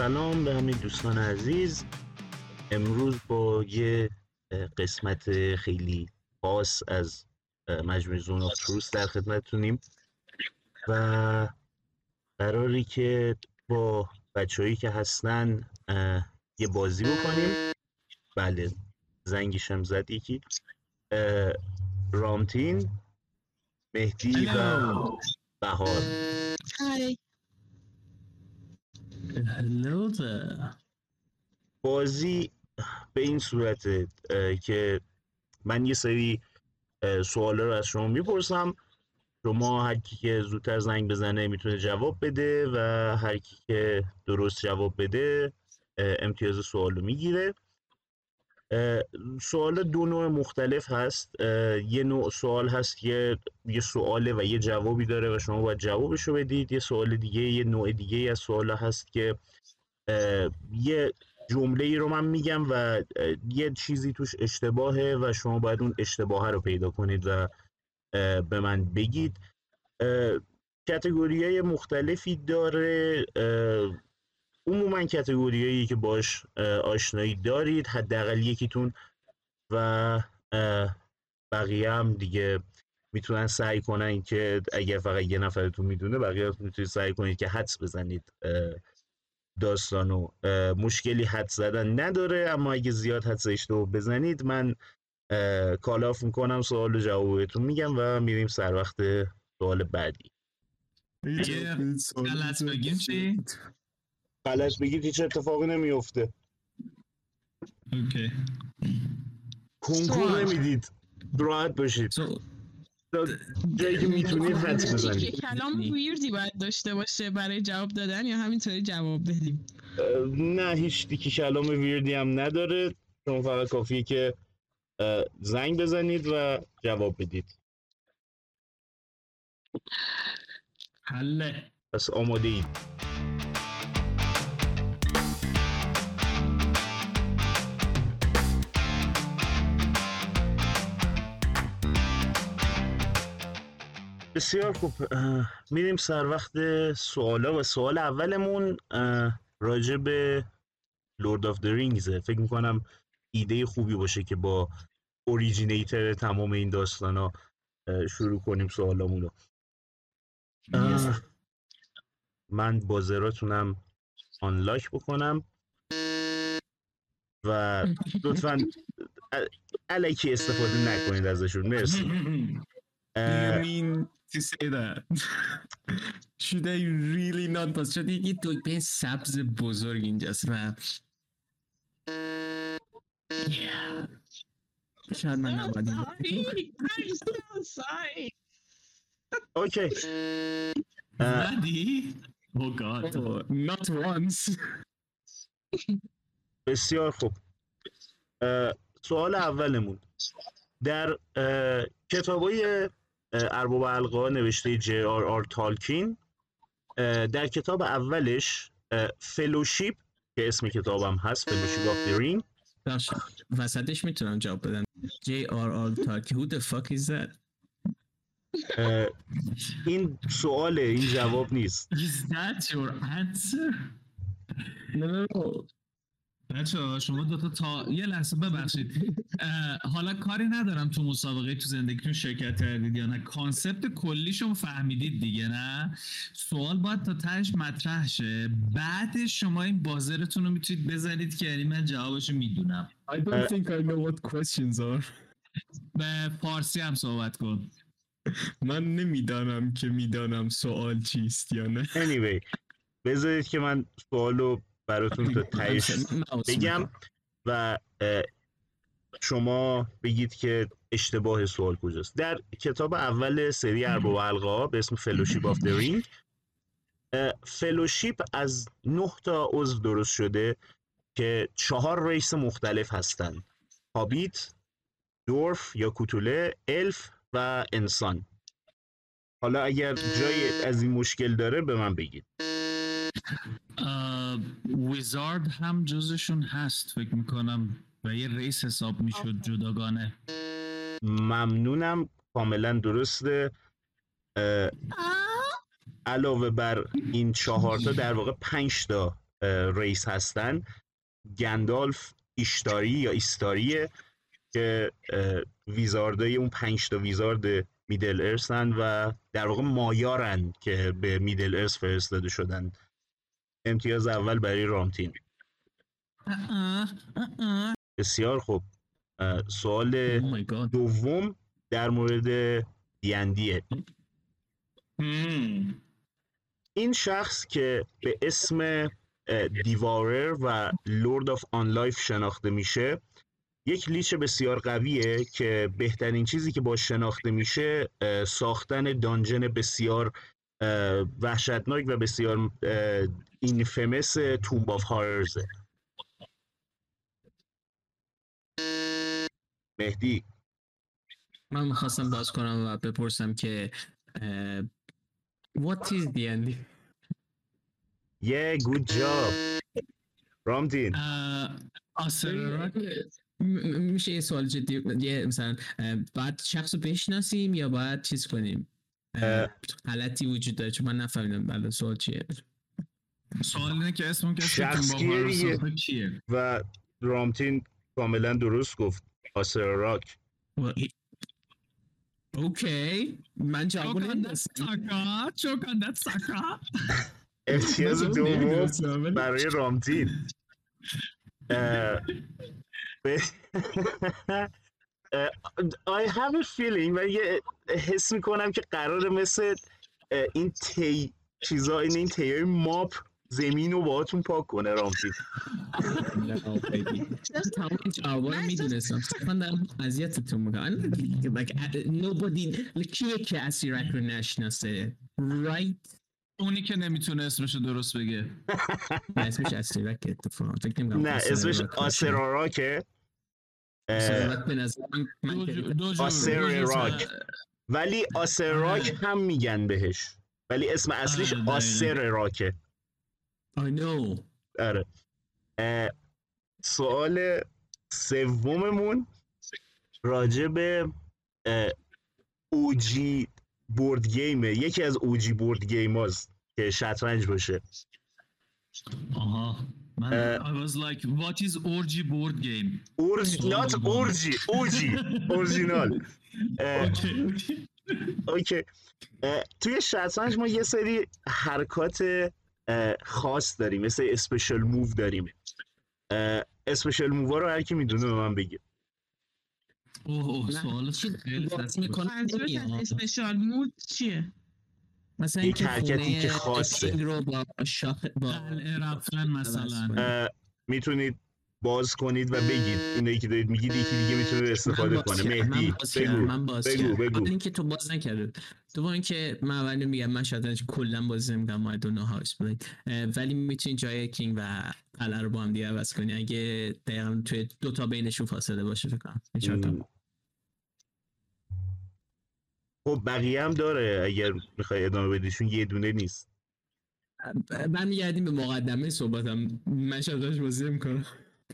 سلام به همین دوستان عزیز. امروز با یه قسمت خیلی خاص از مجموعه زون آف تروس در خدمتتونیم و قراری که با بچههایی که هستن یه بازی بکنیم. بله زنگیشم هم زد یکی. رامتین مهدی و بهار. بازی به این صورته که من یه سری سوالا رو از شما می‌پرسم. شما هر کی که زودتر زنگ بزنه می‌تونه جواب بده و هر کی که درست جواب بده امتیاز سوال رو می‌گیره. سوال دو نوع مختلف هست. یه نوع سوال هست که یه سواله و یه جوابی داره و شما باید جوابش رو بدید. یه سوال دیگه یه نوع دیگه از سوال هست که یه جمله ای رو من میگم و یه چیزی توش اشتباهه و شما باید اون اشتباه رو پیدا کنید و به من بگید. کتگوری های مختلفی داره. عموما کتگوریایی که باش آشنایی دارید حداقل یکیتون و بقیه هم دیگه می‌تونن سعی کنن که اگر فقط یه نفرتون می‌دونه بقیه می‌تونید سعی کنید که حدس بزنید داستانو مشکلی حدس زدن نداره. اما اگه زیاد حدس اشتباه بزنید من کالاف می‌کنم سوال و جوابتون میگم و میریم سر وقت سوال بعدی. غلط بگیم چی؟ غلط بگید هیچ اتفاقی نمیفته. اوکی. کنکور نمی‌دید. راحت باشید. جایی که می‌تونید حدس بزنید. کلام ویردی باید داشته باشه برای جواب دادن یا همینطوری جواب بدیم؟ نه هیچ دیکی کلام ویردی هم نداره. شما فقط کافیه که زنگ بزنید و جواب بدید. حله. پس آماده اید بسیار خوب. میریم سر وقت سوالا و سوال اولمون راجع به Lord of Rings ه فکر می‌کنم ایده خوبی باشه که با originator تمام این داستان ها شروع کنیم سوالامون رو من buzzer اتونم unlock بکنم و لطفا علیکی استفاده نکنید ازشون. مرسی. to say that. Should I really not پس شد یکی توی سبز بزرگ اینجاست و شاید من نباید اوکی Ready? Oh god. Not once. بسیار خوب. سوال اولمون. در کتابای ارباب حلقه‌ها نوشته J.R.R. Tolkien. در کتاب اولش Fellowship که اسم کتابم هست Fellowship of the Ring وسطش می‌تونم جواب بدم. J.R.R. Tolkien who the fuck is that? این سواله این جواب نیست. Is that your answer? no no بچه شما دوتا تا یه لحظه ببخشید. حالا کاری ندارم تو مسابقه تو زندگیتون شرکت کردید یا نه. کانسپت کلیشون فهمیدید دیگه نه؟ سوال باید تا تهش مطرح شه. بعد شما این بازرتون رو می‌تونید بزنید که یعنی من جوابشو می‌دونم. I don't think I know what questions are. به فارسی هم صحبت کن. من نمی‌دانم که می‌دانم سوال چیست یا نه. Anyway بذارید که من سوالو براتون تا تهش بگم و شما بگید که اشتباه سوال کجاست. در کتاب اول سری ارباب حلقه‌ها به اسم Fellowship of Ring Fellowship از نه تا عضو درست شده که چهار race مختلف هستند هابیت دورف یا کوتوله الف و انسان حالا اگر جای از این مشکل داره به من بگید. ویزارد هم جزشون هست فکر می‌کنم و یه ریس حساب می‌شد جداگانه. ممنونم کاملا درسته. علاوه بر این چهارتا در واقع پنج تا ریس هستن. گندالف ایشتاری یا ایستاریه که ویزاردای اون پنج تا ویزارد میدل ارسن و در واقع مایارن که به میدل ارس فرستاده شدن. امتیاز اول برای رامتین. بسیار خوب سوال Oh. دوم در مورد دیندیه Hmm. این شخص که به اسم Devourer و Lord of Unlife شناخته میشه یک lich بسیار قویه که بهترین چیزی که با شناخته میشه ساختن dungeon بسیار وحشتناک و بسیار infamous Tomb of Horrors ه مهدی من می‌خواستم باز کنم و بپرسم که What is the end? یه گود جاب رامتین اه، آسرراک م- م- میشه یه سوال جدی یه مثلا باید شخص رو بشناسیم یا باید چیز کنیم. غلطی وجود داره چون من نفهمیدم بله سوال چیه. سوال اینه که اسم اون کسی که کیه و رامتین کاملا درست گفت. آسراراک اوکی. من جواب نمی‌دونستم ساکا چوکاندت ساکا. امتیاز دوم برای رامتین. I have a feeling و یه حس می‌کنم که قرار مثل این تی چیزا این این تی های ماپ زمین رو باهاتون پاک کنه. تمام این جوابا رو من می‌دونستم. صرفا دارم اذیتتون می‌کنم. Like nobody کیه که اسیرک رو نشناسه؟ Right اونی که نمی‌تونه اسمشو درست بگه. نه اسمش اسیرک اتفاقا. نه اسمش. آسراراکه آسر دو جور- راک. ولی آره. هم میگن بهش. ولی اسم اصلیش آره،. آسر راکه I know. آره. سوال سوممون راجع به اوجی بورد گیمه یکی از اوجی بورد گیم هاست که شطرنج باشه. آها. من اه. I was like what is orgy board game? نات دوم. اورجی اوجی اورجینال اه، okay okay اه، توی شطرنج ما یه سری حرکات خاص داریم مثل special move داریم. special move ا رو هر کی می‌دونه به من بگه. اوه سوال چی خیلی. special move چیه؟ مثلا یک حرکتی که خاصه. رو با شاه به قلعه رفتن مثلا. می‌تونید باز کنید و بگید. اینایی که دارید میگید یکی دیگه می‌تونه استفاده باز کنه. مهدی باز بگو من باز بگو،. اول اینکه تو باز نکرده دوم اینکه من اول میگم من شطرنج کلا بازی نمی‌کنم I don't know how it's played. اه، ولی می‌تونی جای کینگ و قلعه رو با هم دیگه عوض کنی. اگه دقیقا توی دو تا بینشون فاصله باشه فکر کنم این چهار تا. م. خب بقیه هم داره اگر می‌خوای ادامه بدیشون یه دونه نیست. برمیگردیم به مقدمه صحبتم. من شطرنج بازی نمی‌کنم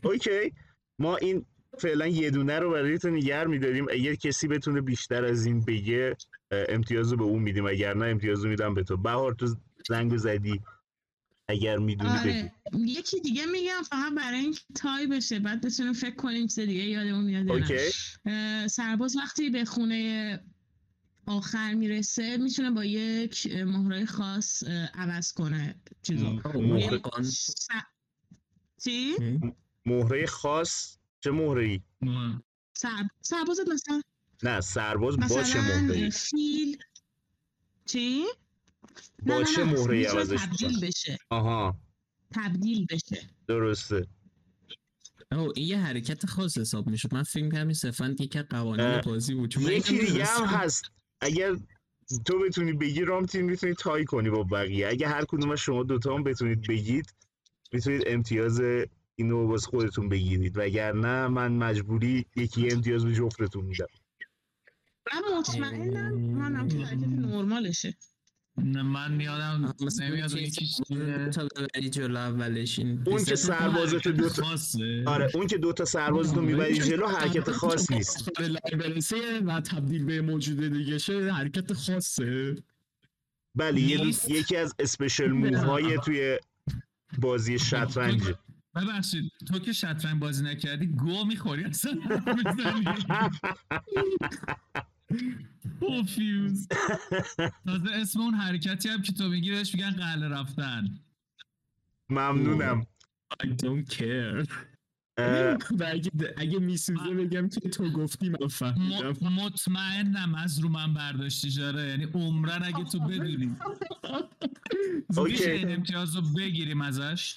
اوکی. ما این فعلا یه دونه رو برای تو نگر میداریم. اگر کسی بتونه بیشتر از این بگه امتیاز رو به اون میدیم. اگر نه امتیاز رو میدم به تو. بهار تو زنگ زدی. اگر می‌دونی آره. یکی دیگه میگم فقط برای اینکه تای بشه. بعد بتونیم فکر کنیم چیز دیگه یادمون میاد سرباز وقتی به خونه آخر می‌رسه می‌تونه با یک مهره خاص عوض کنه چیزو م. یعنی. س- چی؟ مهره خاص چه مهره سر... سربازت مثلا نه سرباز با چه مهره فیل چی؟ چه. مهره عوضش تبدیل؟ بشه آها تبدیل بشه درسته او این یه حرکت خاص حساب می‌شد من فکر کنم این صرفا یکی از قوانین بازی بود چون یکی دیگه هم. هست اگر تو بتونی بگی رامتین می‌تونی تای کنی با بقیه. اگه هر کدوم از شما دوتا هم بتونید بگید می‌تونید امتیاز اینو باز خودتون بگیرید. وگرنه من مجبوری یکی امتیاز به جفتتون میدم. من مطمئنم منم که حرکت نرمالشه. من یادم مثلا نمیاد اون چیز-. تا ببری جلو اولش این اون که سربازت دوتا خاصه آره اون که دوتا سرباز رو می‌بری جلو حرکت خاص نیست برسه و تبدیل به موجود دیگه شه حرکت خاصه بله. یکی از اسپیشل موو های توی بازی شطرنجه ببخشید تو که شطرنج بازی نکردی گو می‌خوری اصلا. پوفیوز تازه اسم اون حرکتی هم که تو میگی بهش میگن قله رفتن. ممنونم. I don't care. و اگه, اگه میسوزه بگم که تو گفتی من فهمیدم. مطمئنم از رو من برداشتی جاره. یعنی عمرن اگه تو بدونی. میشه اوکی. این امتیاز رو بگیریم ازش؟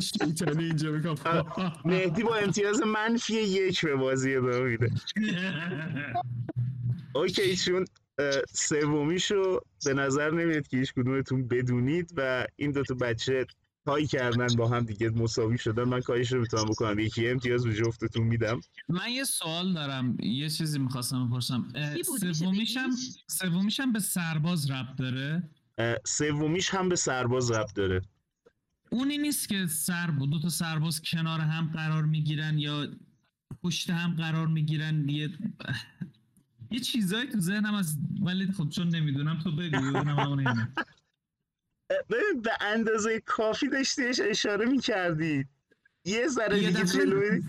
شیطانه اینجا مهدی با امتیاز منفی یک به بازی ادامه میده. اوکی چون سومیشو به نظر نمیاد که هیچ کدومتون بدونید و این دوتا بچه تای کردن با هم دیگه مساوی شدن من کارش رو می‌تونم بکنم. یکی امتیاز به جفتتون میدم. من یه سوال دارم یه چیزی می‌خواستم بپرسم. سومیشم؟ سومیشم به سرباز ربط داره؟ سومیش هم به سرباز ربط داره. اونی نیست که سر دو تا سرباز کنار هم قرار می‌گیرن یا پشت هم قرار می‌گیرن. یه یه چیزایی تو ذهنم از ولی خب چون نمی‌دونم تو بگو ببینم همون اینه. اه، ببین به اندازه کافی داشتیش اشاره می‌کردی. یه ذره یه دیگه جلوی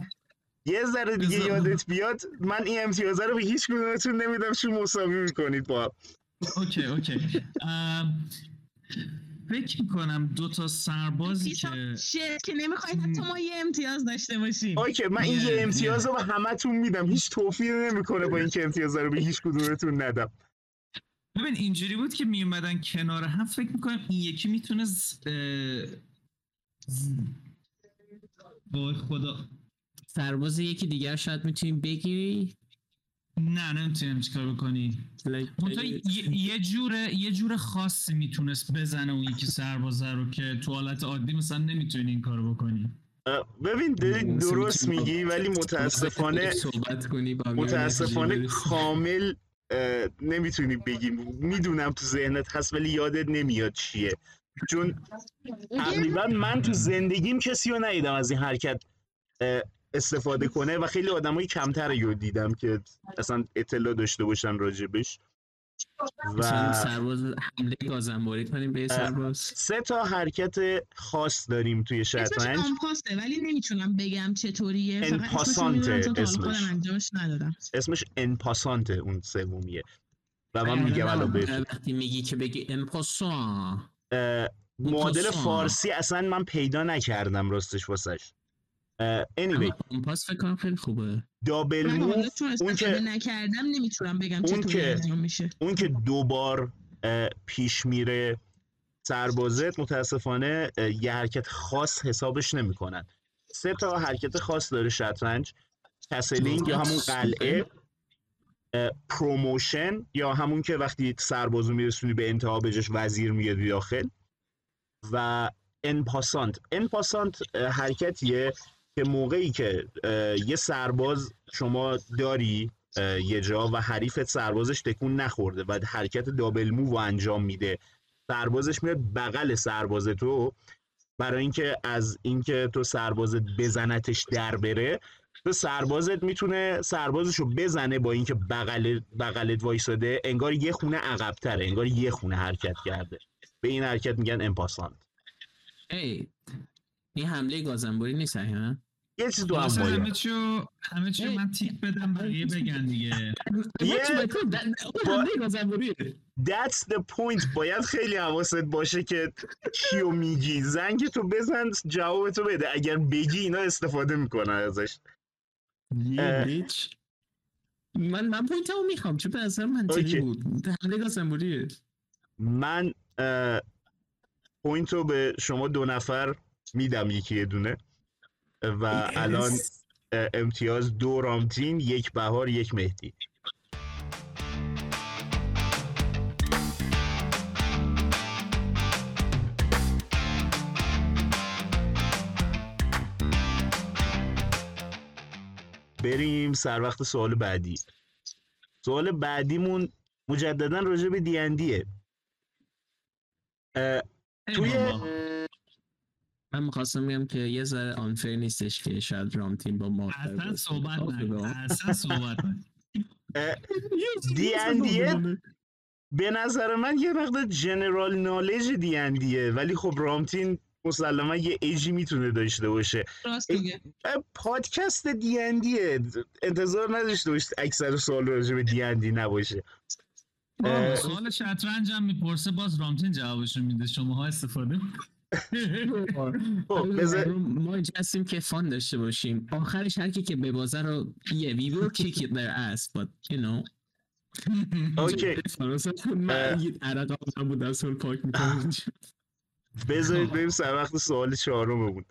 یه ذره دیگه یادت بیاد من این امتیازه رو به هیچ کدومتون نمیدم چون مساوی می‌کنید با هم. okay okay. ام، فکر می‌کنم دو تا سربازی که که نمی‌خواید حتی ما یه امتیاز داشته باشیم. okay من این یه- یه امتیاز رو به همتون میدم. هیچ توفیری نمی‌کنه با اینکه امتیاز رو به هیچ کدومتون ندم. ببین اینجوری بود که میومدن کنار هم. فکر می‌کنم این یکی می‌تونه ز... ز- وای خدا. سرباز یکی دیگر شاید می‌تونی بگیری نه نمی‌تونیم چیکار بکنی. Like, منتها یه, یه جوره یه جور خاصی می‌تونست بزنه اون یکی سربازه رو که تو حالت عادی مثلا نمی‌تونی این کارو بکنی. ببین درست میگی ولی متاسفانه صحبت کنی با هم متاسفانه. کامل نمی‌تونی بگی می‌دونم تو ذهنت هست ولی یادت نمیاد چیه. چون تقریبا من تو زندگیم کسی رو ندیدم از این حرکت استفاده کنه و خیلی آدمای کمتر رو دیدم که اصلا اطلاع داشته باشن راجبش و سرباز حمله گازنباری کنیم به سرباز. سه تا حرکت خاص داریم توی شطرنج ولی نمی‌تونم بگم چطوریه. انپاسانته اسمش. خودم انجامش ندادم. اسمش انپاسانته اون سومیه. و من میگم الان بهتون. وقتی میگی که بگی امپاسان اه، معادل. فارسی اصلا من پیدا نکردم راستش واسش. Anyway. امپاس فکر کنم خیلی خوبه. دابل من موو اون که نکردم نمی‌تونم بگم اون چطوری که- انجام میشه. اون که دو بار پیش میره سربازت متاسفانه یه حرکت خاص حسابش نمی‌کنن. سه تا حرکت خاص داره شطرنج. castling یا همون قلعه promotion یا همون که وقتی سربازو میرسونی به انتها بجاش وزیر میاد داخل و en passant en passant حرکتیه. که موقعی که یه سرباز شما داری یه جا و حریفت سربازش تکون نخورده و حرکت double move انجام میده. سربازش میاد بغل سرباز تو برای اینکه از اینکه تو سربازت بزنتش در بره تو سربازت می‌تونه سربازشو بزنه با اینکه بغل بغلت وایساده. انگار یه خونه عقبتره انگار یه خونه حرکت کرده. به این حرکت میگن امپاسانت. ای این حمله گازنباری نیست ها یه چیز تو هم واسه همه باید چیو همه چیو من تیک بدم بقیه بگن دیگه. That's the point. باید خیلی حواست باشه که چیو میگی. زنگ تو بزن جواب تو بده. اگر بگی اینا استفاده می‌کنن ازش. یه اه. Bitch. من من point مو می‌خوام. چون به نظر منطقی. بود. حمله گازانبریه من point رو به شما دو نفر میدم یکی یه دونه. و الان امتیاز دو رامتین یک بهار یک مهدی. بریم سر وقت سوال بعدی. سوال بعدیمون مجددا راجع به دیندیه توی-. من می‌خواستم بگم که یه ذره آنفر نیستش که شاید رام تیم با ما اصلا صحبت نکن. اصلا صحبت نکن. دیندیه به نظر من یه مقدار جنرال نالج دیندیه ولی خب رامتین مسلما یه ایجی می‌تونه داشته باشه. پادکست دیندیه انتظار نداشته باشید اکثر سوال راجع به دیندی نباشه. اه، سوال شطرنج هم می‌پرسه باز رامتین جوابشو میده. شماها استفاده ما اینجا هستیم که فان داشته باشیم. آخرش هر کی که به بازه رو یه kick it their ass but you know. اوکی. من یه عرق آدم بود از سال پاک می‌کنم. بذارید بریم سر وقت سوال چهارممون.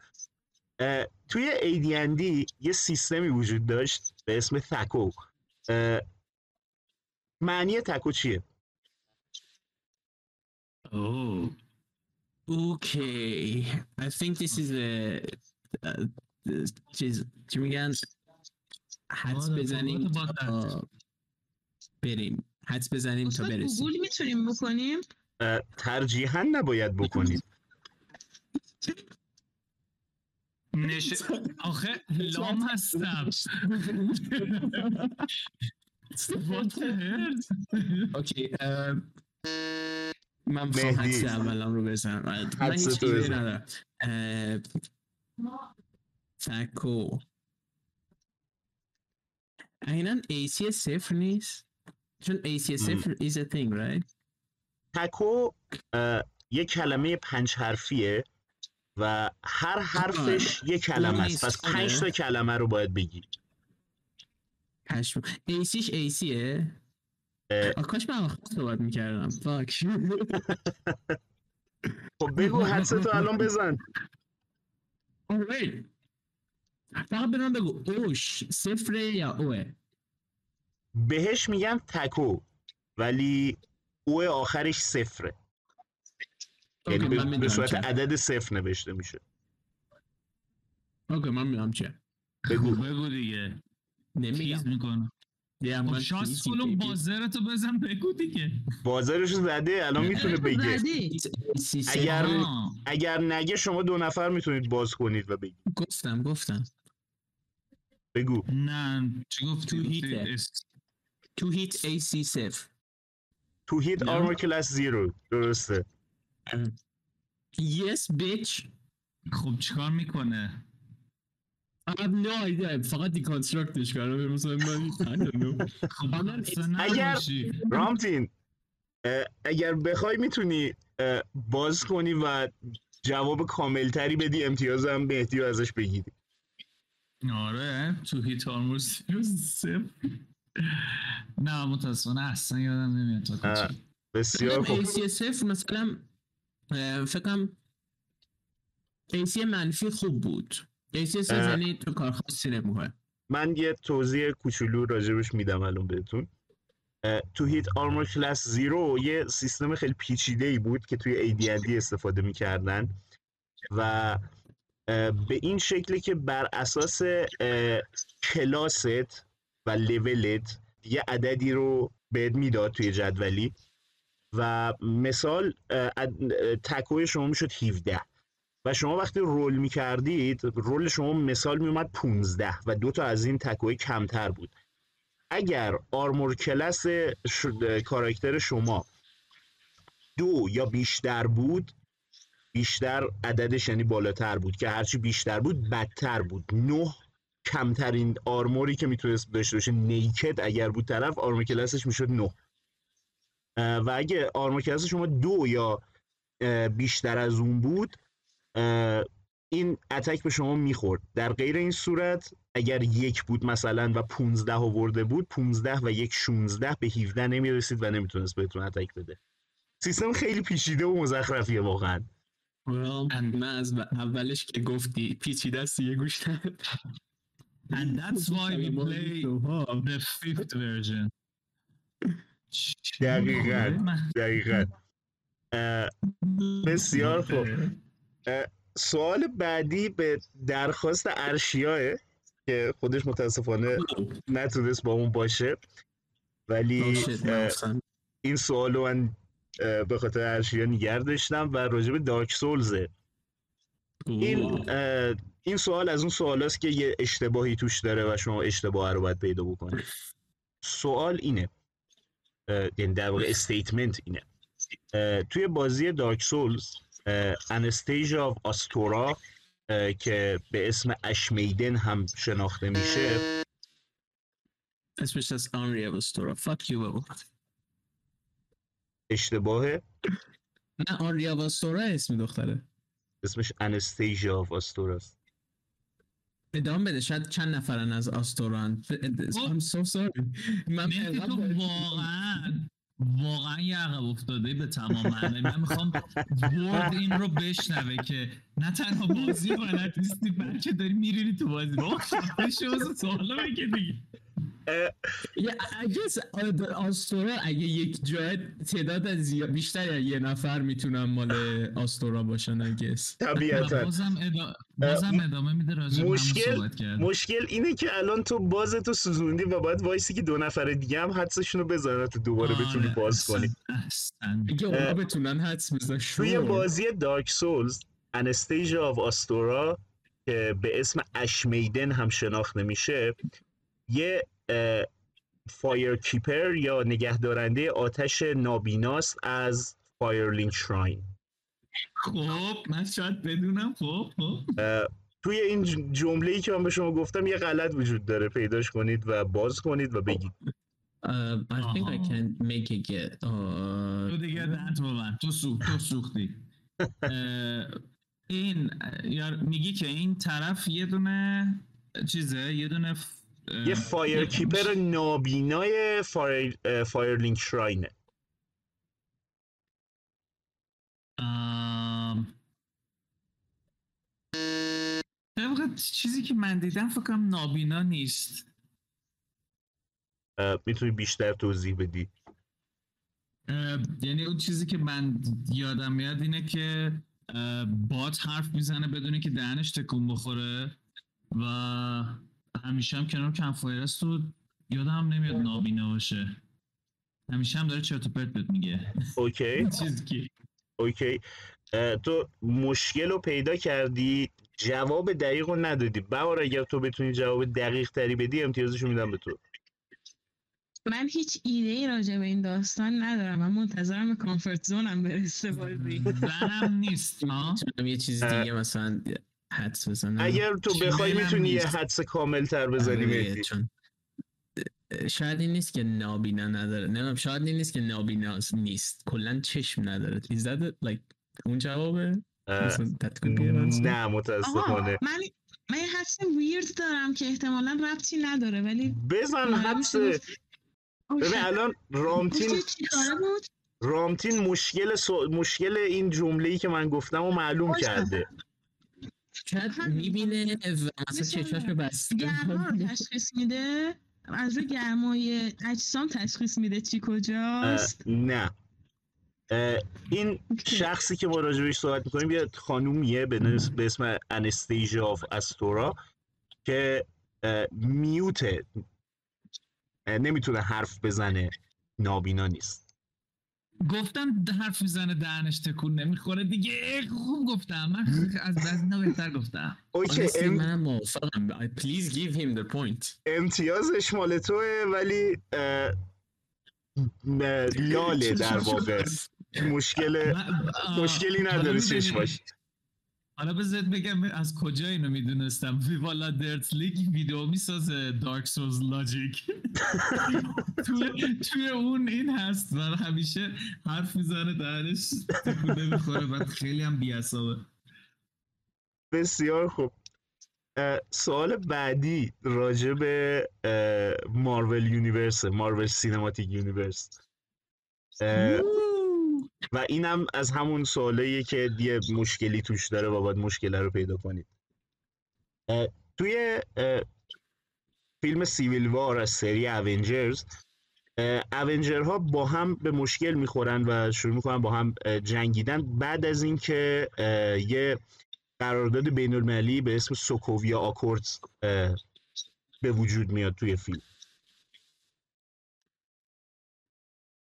اه، توی AD&D یه سیستمی وجود داشت به اسم تکو. معنی تکو چیه؟ اوه. Okay, I think this is a uh, چیز چی میگن حدس بزنیم با تا بریم حدس بزنیم تا برسیم گوگل می‌تونیم بکنیم؟ ترجیحاً نباید بکنید نش... آخه لام هستم. What the hell؟ Okay اه، من مهدی. حدس اولم رو بزنم. من حدس هیچ ایده. ندارم. تکو. اینان AC صفر نیست؟ چون AC صفر is a thing right? تکو یه کلمه پنج حرفیه و هر حرفش یه کلمه است. پس پنج تا آره. کلمه رو باید بگی. پشم. ACش ACه کاش من آخر صحبت می‌کردم. فاک خب بگو حدس تو الان بزن. Alright فقط به من بگو. اوش صفره یا اوه؟ بهش میگن تکو ولی او آخرش صفره. یعنی به, به صورت چه. عدد صفر نوشته میشه. اوکی من می‌دونم چه. بگو. بگو دیگه. نمیگم خب من شانس بیبی. بازرتو بزن بگو دیگه. بازارش رو زده الان می‌تونه بگه. اگر-. اگر نگه شما دو نفر می‌تونید باز کنید و بگید. گفتم گفتم. بگو. نه چی گفتی؟ to. اس- to hit AC صفر. To hit. Armor class zero. درسته. yes bitch خب چیکار می‌کنه؟ I have no idea. فقط deconstruct ش کردم مثلا من I don't know. خب حالا خسته اگر-. رامتین اگر بخوای می‌تونی اه، باز کنی و جواب کاملتری بدی امتیازم مهدی رو ازش بگیری. آره تو هیت آرمور نه متاسفانه اصلا یادم نمیاد تا. بسیار خوب. مثلا اه، فکرم AC منفی خوب بود. یعنی تو کار خاصی نمی‌کنه من یه توضیح کوچولو راجبش میدم الان بهتون. تو هیت آرمور کلاس زیرو یه سیستم خیلی پیچیده ای بود که توی AD&D استفاده می‌کردن و به این شکلی که بر اساس کلاست و لولت یه عددی رو بهت می‌داد توی جدولی و مثال تکوی شما می‌شد 17 و شما وقتی رول می‌کردید رول شما مثال میومد 15 و دو تا از این تکوی کمتر بود. اگر آرمور کلاس کاراکتر شما دو یا بیشتر بود بیشتر عددش یعنی بالاتر بود که هرچی بیشتر بود بدتر بود. نه کمترین آرموری که می‌تونست داشته باشه نیکد اگر بود طرف آرمور کلاسش می‌شد نه. و اگه آرمور کلاس شما دو یا بیشتر از اون بود این اتک به شما می‌خورد. در غیر این صورت اگر یک بود مثلا و 15 آورده بود 15 و یک 16 به 17 نمی‌رسید و نمی‌تونست بهتون اتک بده. سیستم خیلی پیچیده و مزخرفیه واقعا. من از اولش که گفتی پیچیده است یه گوش. And that's why we play the fifth version. دقیقاً. دقیقا. بسیار خوب. سوال بعدی به درخواست ارشیاه که خودش متاسفانه نتونست با اون باشه. ولی Oh. این سوال رو من به خاطر ارشیا نگر داشتم و راجع به دارک سولزه این این سوال از اون سوال است که یه اشتباهی توش داره و شما اشتباه رو باید پیدا بکنید سوال اینه یعنی در واقع statement اینه. توی بازی Dark Souls Anastacia of Astora که به اسم Ash Maiden هم شناخته میشه. اسمش از Anri Astora fuck you بابا. اشتباهه؟ نه Anri Astora اسم دختره. اسمش Anastacia of Astora است. ادامه بده شاید چند نفرن از آستوران I'm so sorry. من واقعا واقعا یه عقب افتاده به تمام معنی من می‌خوام ورد این رو بشنوه که نه تنها بازی بلد نیستی بلکه داری میرینی تو بازی. با شما سوالا بگه دیگه. یه I guess آ- آستورا اگه یک جای تعداد از زیاد بیشتر از یه نفر می‌تونن مال آستورا باشن I guess. طبیعتا. بازم, ادا... بازم ادامه میده راجع به همون مشکل- صحبت کرد مشکل اینه که الان تو buzz تو سوزوندی و باید وایسی که دو نفر دیگه هم حدسشون رو بزنن تو دوباره بتونی آره، buzz احسن- کنی. اگه اونا بتونن حدس بزن توی sure. بازی Dark Souls Anastacia of Astora که به اسم اشمیدن هم شناخته میشه یه Fire Keeper یا نگهدارنده آتش نابیناست از Firelink Shrine خب من شاید بدونم. خب خب. توی این جمله ای که من به شما گفتم یه غلط وجود داره. پیداش کنید و buzz کنید و بگید. Uh, I think I can make it get uh, تو دیگه ببند تو سوخت تو سوختی. اه، این یار میگی که این طرف یه دونه چیزه؟ یه دونه یه Fire Keeper نابینای Fire Firelink Shrine ه. طبق چیزی که من دیدم فکر کنم نابینا نیست. می‌تونی بیشتر توضیح بدی؟ یعنی اون چیزی که من یادم میاد اینه که بات حرف می‌زنه بدون که دهنش تکون بخوره و همیشه هم کنار کمفایر است و یادم نمیاد نابینا باشه. همیشه هم داره چرت و پرت بهت میگه. اوکی. این چیزی که اوکی تو مشکل رو پیدا کردی جواب دقیق رو ندادی. بهار اگر تو بتونی جواب دقیق تری بدی امتیازشو میدم به تو. من هیچ ایده ای راجع به این داستان ندارم. من منتظرم کامفورت زونم برسه بازی. زنم نیست ها یه چیز دیگه مثلا حدس بزنم اگر تو بخوای می‌تونی یه. حدس کامل تر بزنی آره، چون شاید این نیست که نابینا نداره نمی‌دونم شاید این نیست که نابینا نیست کلا چشم نداره is that it? like اون جوابه. نه متاسفانه من من یه حدس ویرد دارم که احتمالا ربطی نداره ولی بزن حدس ببین. الان رامتین رامتین مشکل سو- مشکل این جمله ای که من گفتم رو معلوم. کرده شاید همین. می‌بینه و مثلا مثل چشاشو بسته گرما رو تشخیص میده؟ از روی گرمای اجسام تشخیص میده چی کجاست؟ نه. این okay. شخصی که ما راجبش صحبت می‌کنیم یه خانومیه به اسم Anastacia of Astora که mute ه. نمی‌تونه حرف بزنه. نابینا نیست. گفتم حرف می‌زنه دهنش تکون نمی‌خوره دیگه. خوب گفتم. من از اینا بهتر گفتم. okay ام- منم موافقم. I- please give him the point. امتیازش مال توه ولی لاله در واقع. مشکل مشکلی نداره می‌دونی- چشماش. حالا بذارت بگم از کجا اینو می‌دونستم؟ ویوالا درت لیگ ویدیو می‌سازه دارک سوز لاجیک توی, اون این هست و همیشه حرف می‌زنه دهنش تکون نمی‌خوره بعد خیلی هم بیعصابه بسیار خوب. سوال بعدی راجع به Marvel Universe Marvel Cinematic Universe و اینم از همون سوالاییه که یه مشکلی توش داره و باید مشکل رو پیدا کنید. توی فیلم Civil War از سری Avengers Avenger ها با هم به مشکل می‌خورن و شروع می‌کنن با هم جنگیدن. بعد از اینکه یه قرارداد بین المللی به اسم سوکوویا آکوردز اه، به وجود میاد توی فیلم.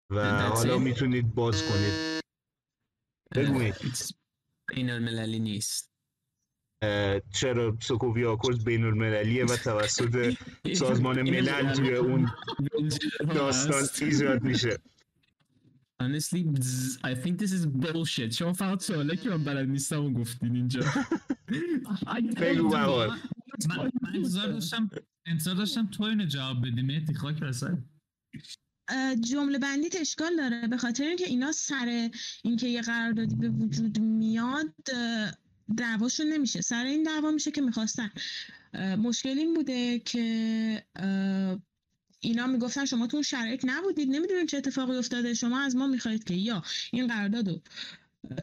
و حالا. می‌تونید باز کنید. بگو مهدی. بین المللی نیست. چرا آکوردز بین المللیه و توسط سازمان ملل توی اون داستان ایجاد میشه. Honestly I think this is bullshit. شما فقط سواله که من بلد نیستم و گفتین اینجا. بگو من من انتظار داشتم انتظار داشتم تو اینو جواب بدی. مهدی خاک رسد جمله بندیت اشکال داره. به خاطر اینکه اینا سر اینکه یه قراردادی به وجود میاد دعواشون نمیشه. سر این دعوا میشه که می‌خواستن. مشکل این بوده که اینا می‌گفتن شما تو شرایط نبودید. نمی‌دونید چه اتفاقی افتاده. شما از ما می‌خواهید که یا این قرارداد رو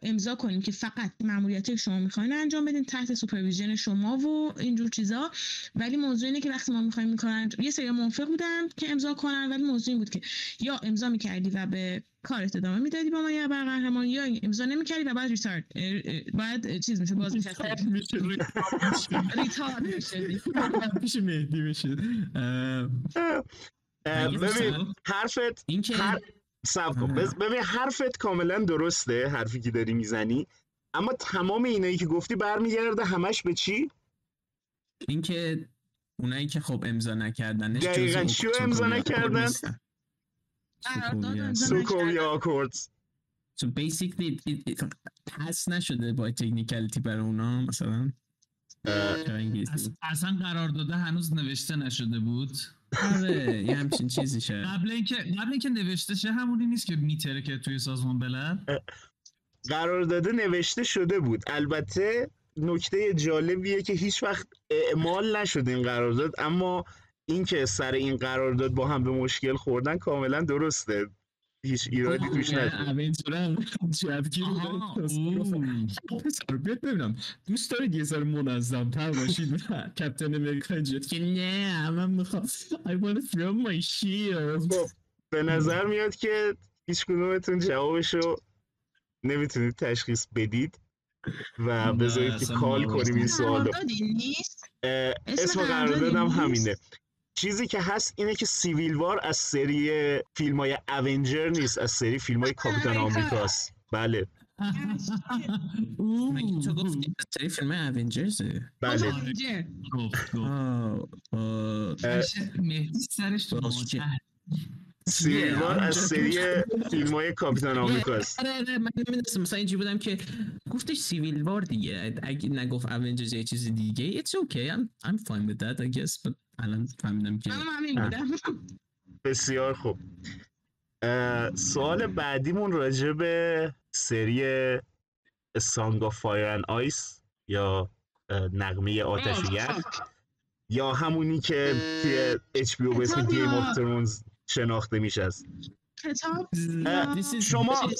امضا کنیم که فقط ماموریتی شما می‌خواین انجام بدین تحت supervision شما و اینجور چیزا. ولی موضوع اینه که وقتی ما می‌خوایم می‌کنن یه سری موافق بودن که امضا کنن ولی موضوع این بود که یا امضا می‌کردی و به کارت ادامه می‌دادی به عنوان یه ابرقهرمان یا امضا نمی‌کردی و بعد retired بعد چیز میشه باز میشه ریتارد میشه پیش مهدی میشه ببین؟ حرفت این که سب کن. بز- ببین حرفت کاملا درسته حرفی که داری می‌زنی. اما تمام اینایی که گفتی برمیگرده همش به چی؟ این که اونایی که خب امضا نکردنش دقیقاً. چیو امضا نکردن؟ سوکویا. آکوردز basically it- it- پس نشده با تکنیکالیتی برای اونا مثلا. اصلا قرار داده هنوز نوشته نشده بود. آره یه همچین چیزی شد قبل اینکه قبل اینکه نوشته شه همونی نیست که میتره که توی سازمان ملل قرارداد نوشته شده بود. البته نکته جالبیه که هیچ وقت اعمال نشد این قرارداد اما اینکه سر این قرارداد با هم به مشکل خوردن کاملا درسته. هیچ ایرادی توش بیاد ببینم. دوست دارید یه ذره منظم تر باشید کپتن امریکا جت که نه من می‌خوام I wanna throw my shield. خب به نظر میاد که هیچ کدومتون جوابشو نمی‌تونید تشخیص بدید و بذارید که کال کنیم این سوالو اسم اسم قرارداد قراردادم؟ همینه. چیزی که هست اینه که سیویل وار از سری فیلم های اونجر نیست از سری فیلم های کاپیتان آمریکاست. بله. مگه تو گفتی از سری فیلم اونجرزه بله. مهدی سرش تو باز چه؟ ماده. سیویل وار از سری فیلم های کاپیتان آمریکاست آره آره من نمی‌دونستم. مثلا اینجوری بودم که گفتش Civil War دیگه. اگه نگفت Avengers یه چیز دیگه it's okay. I'm, I'm fine with that I guess. But الان فهمیدم که منم همین بودم. بسیار خوب. سوال بعدیمون راجع به سری Song of Fire and Ice یا نغمه آتش و یخ یا همونی که توی HBO به اسم Game of Thrones شناخته میشه است کتاب is شما-.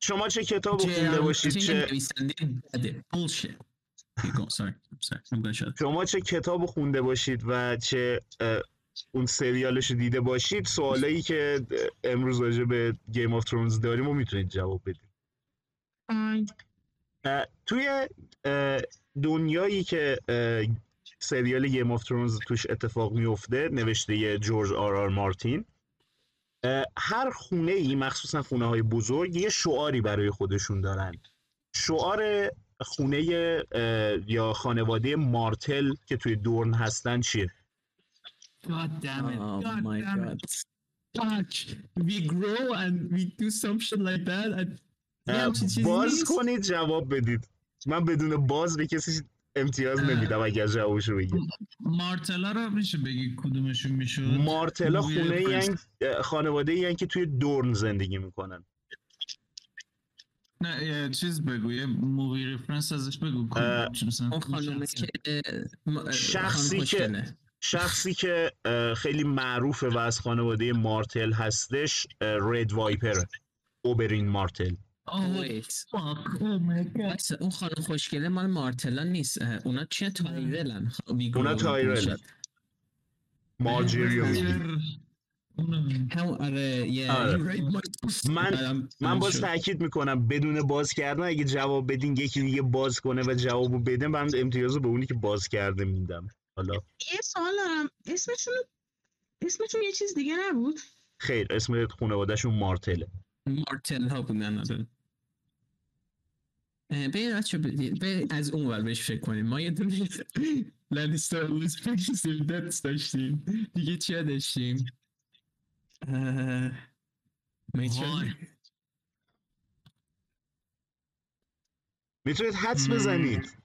شما چه کتاب خونده باشید؟ چه. شما چه کتاب خونده باشید و چه اون سریالش رو دیده باشید؟ سوالایی که امروز راجع به Game of Thrones داریم رو می‌تونید جواب بدید. توی دنیایی که سریال Game of Thrones توش اتفاق میفته نوشته جورج آر آر مارتین هر خونه ای مخصوصا خونه های بزرگ یه شعاری برای خودشون دارن شعار خونه یا خانواده مارتل که توی دورن هستن چیه God damn it. Oh God my damn it. god. Fuck. We grow and we do some shit like that باز؟ کنید جواب بدید من بدون باز به کسی امتیاز. نمیدم اگر جوابشو بگید مارتلا رو میشه بگی کدومشون می‌شد مارتلا خونه فرست. ین خانواده ین که توی دورن زندگی می‌کنن نه یه چیز بگو یه مووی ریفرنس ازش بگو اون خانومه. که شخصی که-. شخصی که خیلی معروفه و از خانواده مارتل هستش رد وایپر اوبرین مارتل god وایسا، اون خانم خوشگله مال مارتلا نیست اونا چه تایرلن خ- we اونا تایرل. bullshit. مارجری و ویدی. اونم. همون آره آره. من من باز. تاکید می‌کنم بدون باز کردن اگه جواب بدین یکی دیگه باز کنه و جوابو بده من امتیازو به اونی که باز کرده میدم حالا یه سوال دارم اسمشون اسمشون یه چیز دیگه نبود خیر اسم خانوادهشون مارتله مارتل ها بودن به بچه از اون ور بهش فکر کنیم. ما یه دونه Lannister owes debt داشتیم. دیگه چی داشتیم؟ می‌تونید حدس بزنید.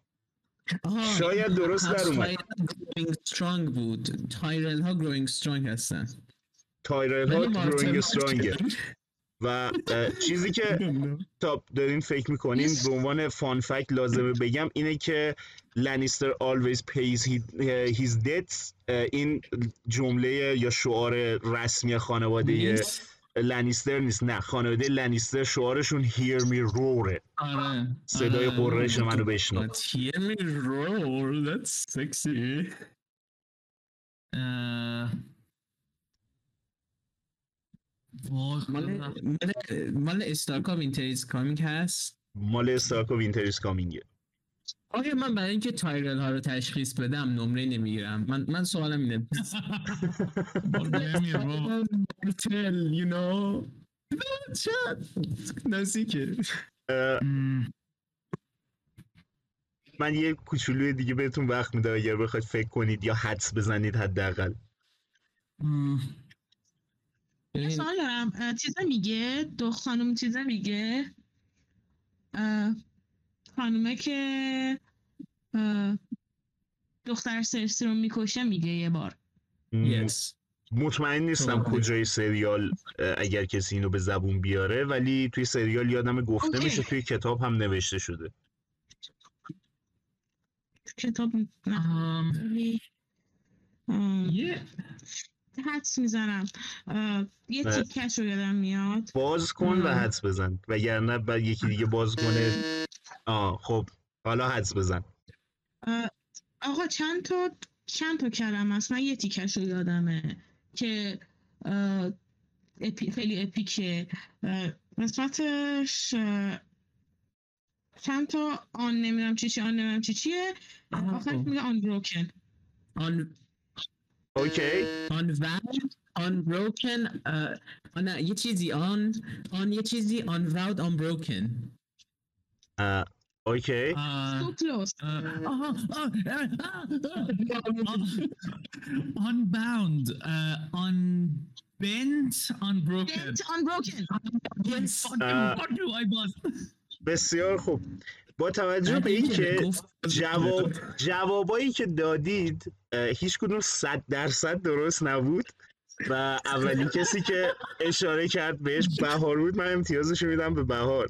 شاید درست خب، در اومد. strong بود. تایرل ها Growing Strong هستن. تایرل ها Growing Strong ه و چیزی که تا دارین فکر می‌کنین به عنوان فان فکت لازمه بگم اینه که لانیستر always pays his debts این جمله یا شعار رسمی خانواده نیست. لانیستر نیست. نه خانواده لانیستر شعارشون hear me roar آره. صدای آره. قررش منو بشنو. Hear me roar that's sexy. مال. مال مال استارکا Winter is coming هست؟ مال استارک و Winter is coming ه آیا من برای اینکه تایرل ها رو تشخیص بدم نمره نمی‌گیرم؟ من من سوالم اینه. you know. چه نزدیکه. من یه کوچولوی دیگه بهتون وقت میدم اگر بخواید فکر کنید یا حدس بزنید حداقل. یه سوال دارم چیزا میگه؟ دو خانم چیزا میگه؟ خانومه که دختر سرسی رو می‌کشه میگه یه بار. yes. مطمئن نیستم تو- کجای سریال اگر کسی اینو به زبون بیاره ولی توی سریال یادم گفته اوکی. میشه توی کتاب هم نوشته شده. کتاب نه یه حدس می‌زنم. یه نه. تیکش رو یادم میاد. باز کن و. حدس بزن. وگرنه بعد یکی دیگه باز کنه. آه خب. حالا حدس بزن. آقا چند تا چند تا کلمه است؟ من یه تیکش رو یادمه که اپی، خیلی اپیکه. قسمتش اه، چند تا؟ آن نمی‌دونم چی چی آن نمی‌دونم چی چیه. آخرش. میگه آن بروکن on اوکی unvowed unbroken uh, آن یه چیزی on on یه چیزی unvowed unbroken اه، اوکی اه، so close اه، آها، آه، اه، آه، آه. unbound uh, unbent unbroken bent unbroken yes Fuck you, اه. fuck you, I was- بسیار خوب با توجه به اینکه جواب جوابایی که دادید هیچ کدوم صد درصد درست نبود و اولین کسی که اشاره کرد بهش بهار بود من امتیازش میدم به بهار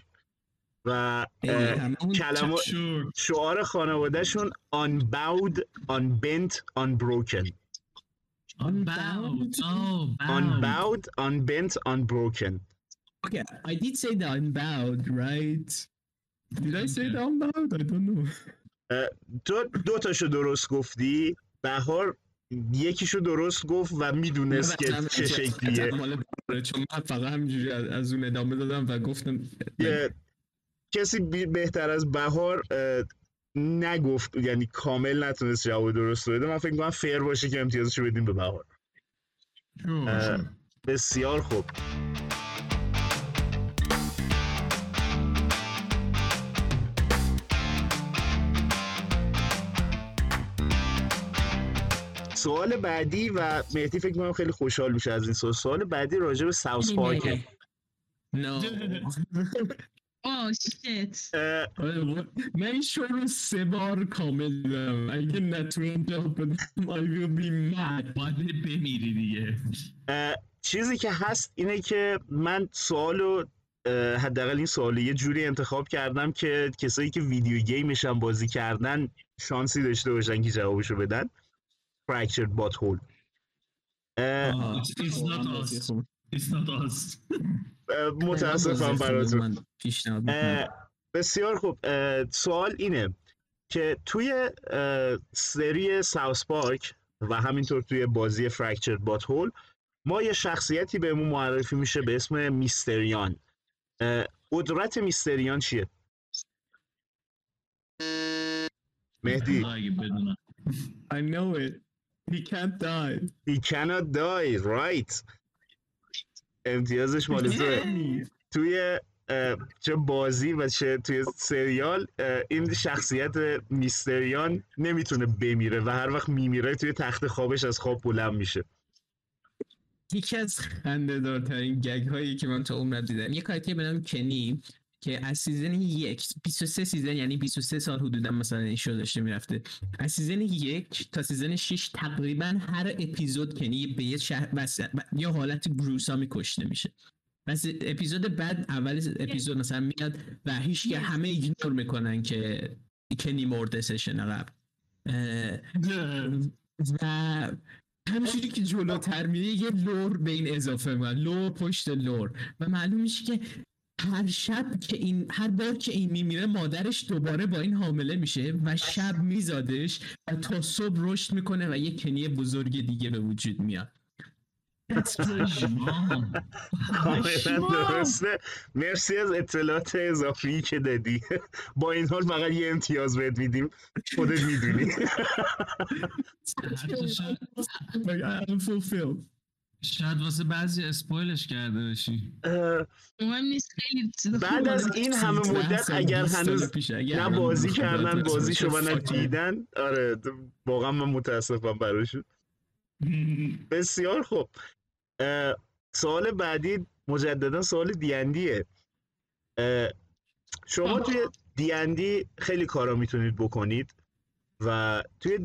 و Sure. شعار خانوادهشون unbowed unbent unbroken Unbound. Oh, bound. unbowed unbent unbroken Okay, I did say the unbowed, right? Did I say the unbowed? I don't know. تو دو تاشو درست گفتی بهار یکیشو درست گفت و می‌دونست که چه شکلیه چون من فقط همینجوری از, اون ادامه دادم و گفتم یه- کسی بهتر از بهار نگفت یعنی کامل نتونست جواب درست بده من فکر می‌کنم فیر باشه که امتیازشو بدیم به بهار. بسیار خوب سوال بعدی و مهدی فکر می‌کنم خیلی خوشحال میشه از این سوال. سوال بعدی راجع به ساوس پارکه No. آه شیت من این شو رو سه بار کامل دیدم اگه نتونم جواب بدم I will be mad باید بمیری دیگه. چیزی که هست اینه که من سوالو حداقل این سوالو یه جوری انتخاب کردم که کسایی که ویدیو گیمش هم بازی کردن شانسی داشته باشن که جوابشو بدن. Fractured Butthole. اه، It's- it's not us. It's not us. متاسفم براتون. می‌کنم. بسیار خوب. اه، سوال اینه که توی اه، سری ساوس پارک و همینطور توی بازی فرکچرد بات هول ما یه شخصیتی بهمون معرفی میشه به اسم میستریان. قدرت میستریان چیه؟ مهدی. I know it. He can't die. He cannot die right. امتیازش مال توه توی چه بازی و چه توی سریال این شخصیت Mysterion نمی‌تونه بمیره و هر وقت میمیره توی تخت خوابش از خواب بلند میشه. یکی از خنده دارترین gag هایی که من تا عمرم دیدم یه کاراکتری به نام کنی. که از season یک 23 season یعنی 23 سال حدودا مثلا این شو داشته می‌رفته. از season یک تا season 6 تقریبا هر اپیزود کنی به یه شهر بس... یا حالت gruesome ی کشته میشه. پس اپیزود بعد اول اپیزود مثلا میاد و هیچ که همه ignore می‌کنن که کنی مرده session قبل. و همینجوری که جلوتر میره یه lore به این اضافه می‌کنن. lore پشت lore. و معلوم میشه که هر شب که این هر بار که این میمیره مادرش دوباره با این حامله میشه و شب میزادش و تا صبح رشد می‌کنه و یه کنی بزرگ دیگه به وجود میاد. درسته. مرسی از اطلاعات اضافی که دادی. با این حال فقط یه امتیاز بهت میدیم. خودت می‌دونی. شاید- واسه بعضی اسپویلش کرده باشی. مهم نیست خیلی بعد از. این همه 13 مدت اگر 20 سال هنوز پیش اگر نه بازی کردن راجع بازی بهش شما نه. دیدن آره واقعا من متاسفم براشون. بسیار خوب. سوال بعدی مجددا سوال دیندیه شما توی دیندی خیلی کارا می‌تونید بکنید و توی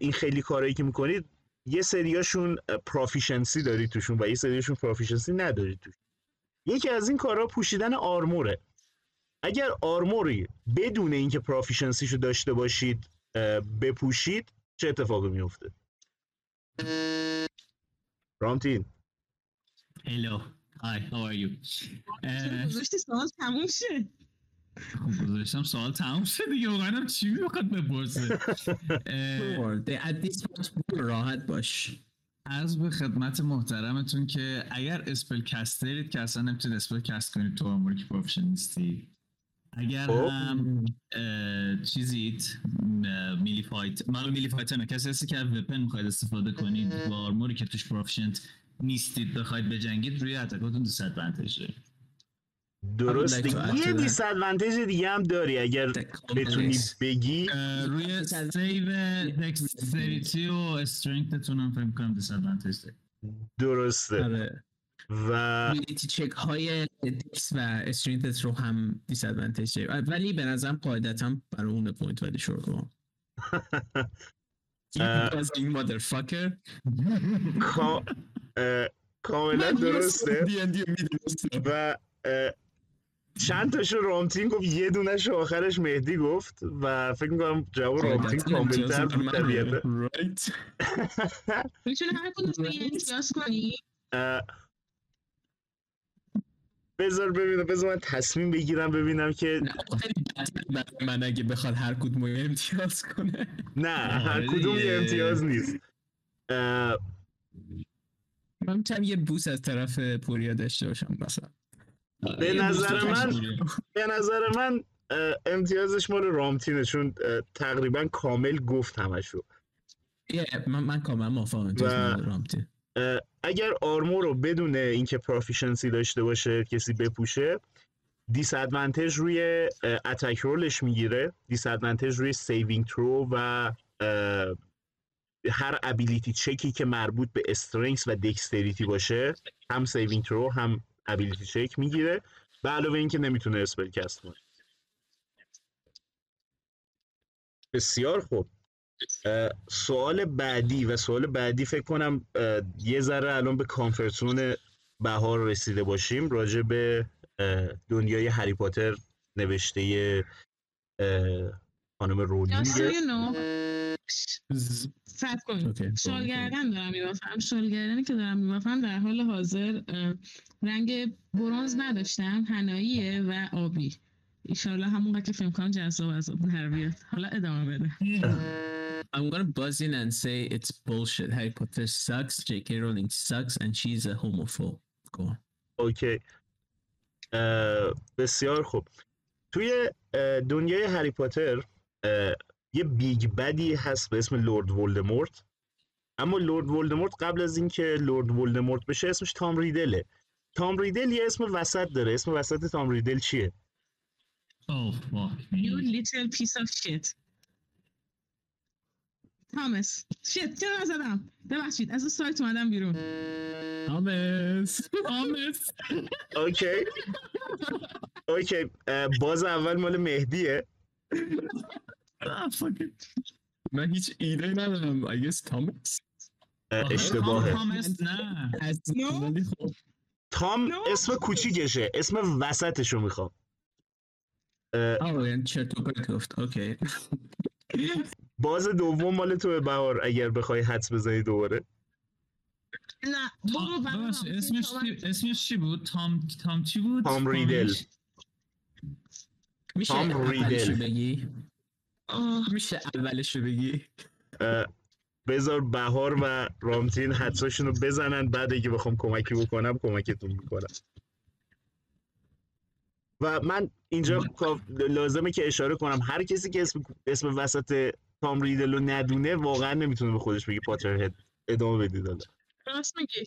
این خیلی کارهایی که می‌کنید یه سریاشون proficiency دارید توشون و یه سریاشون proficiency ندارید توشون. یکی از این کارها پوشیدن armor ه. اگر armor ی بدون اینکه proficiency شو داشته باشید بپوشید چه اتفاقی میفته رامتین. Hello. Hi, how are you? سوال تموم شه خب گذاشتم سوال تموم شد دیگه واقعا چی می‌خواد بپرسه؟ راحت باش. عرض به خدمت محترمتون که اگر spellcaster ید که اصلا نمی‌تونید spell cast کنید تو armor ی که نیستی. اگر خب. هم چیزید melee fight مال melee fight نه کسی هستی که از weapon می‌خواید استفاده کنید با armor ی که توش proficient نیستید بخواید بجنگید روی attack اتون disadvantage دارید add یه to that. دیس ادوانتیج دیگه هم داری اگر بتونی بگی. روی save dexterity و strength تون هم فکر کنم disadvantage دارید درسته. آره. و چک های dex و strength رو هم disadvantage ولی به نظرم قاعدتا برای اون point ولی شروع کن. اه. این اه، کاملا درسته. و چند تاشو رامتین گفت یه دونش آخرش مهدی گفت و فکر می‌کنم جواب رامتین قاعدتاً کاملتر بود طبیعتا. می‌تونه هر کدوم یه امتیاز کنی؟ بذار ببینم بذار من تصمیم بگیرم ببینم که من اگه بخواد هر کدوم رو امتیاز کنه. نه هر آره کدوم یه. امتیاز نیست. من می‌تونم یه بوس از طرف پوریا داشته باشم مثلا. به یه نظر دوست من-. به نظر من امتیازش مال رامتینه چون تقریبا کامل گفت همشو. یه من, من کاملا موافقم امتیاز و- من رامتی اه، اگر armor رو بدون اینکه proficiency داشته باشه کسی بپوشه disadvantage روی attack roll ش می‌گیره. disadvantage روی saving throw و هر ability check ی که مربوط به strength و dexterity باشه هم saving throw هم ability check می‌گیره. به علاوه اینکه نمی‌تونه spell cast کنه. بسیار خوب. سوال بعدی و سوال بعدی فکر کنم یه ذره الان به comfort zone بهار رسیده باشیم. راجع به دنیای هری پاتر نوشته خانم رولینگ. صبر کن okay. شال گردن دارم میبافم شال گردنی که دارم میبافم در حال حاضر رنگ برونز نداشتم هناییه و آبی ایشالله همونقدر که فکر کنم جذاب از اون در بیاد حالا ادامه بده I'm gonna buzz in and say it's bullshit. Harry Potter sucks. J.K. Rowling sucks, and she's a homophobe. Go on. okay اه، بسیار خوب توی دنیای هری پاتر یه big bad ی هست به اسم لورد ولدمورت. اما لورد ولدمورت قبل از اینکه لورد ولدمورت بشه اسمش تام ریدله. تام ریدل یه اسم وسط داره. اسم وسط تام ریدل چیه؟ Oh, fuck me. You little piece of shit. تامس shit چرا نزدم ببخشید از سایت اومدم بیرون. Thomas. آمس okay okay باز اول مال مهدیه. من هیچ ایده ندارم I guess تامس اه، اشتباهه نه خب تام. اسم کوچیکشه اسم وسطشو می‌خوام اه، آه یعنی چرت و پرت گفت اوکی باز دوم مال تو بهار اگر بخوای حدس بزنی دوباره نه اسمش اسمش چی بود تام تام چی بود تام ریدل. تام ریدل. بگی میشه اولشو بگی؟ اه، بذار بهار و رامتین حدساشون رو بزنن بعد اگه بخوام کمکی بکنم کمکتون می‌کنم. و من اینجا لازمه که اشاره کنم هر کسی که اسم, اسم وسط تام ریدل رو ندونه واقعا نمی‌تونه به خودش بگه پاتر هد ادامه بدید راست میگی.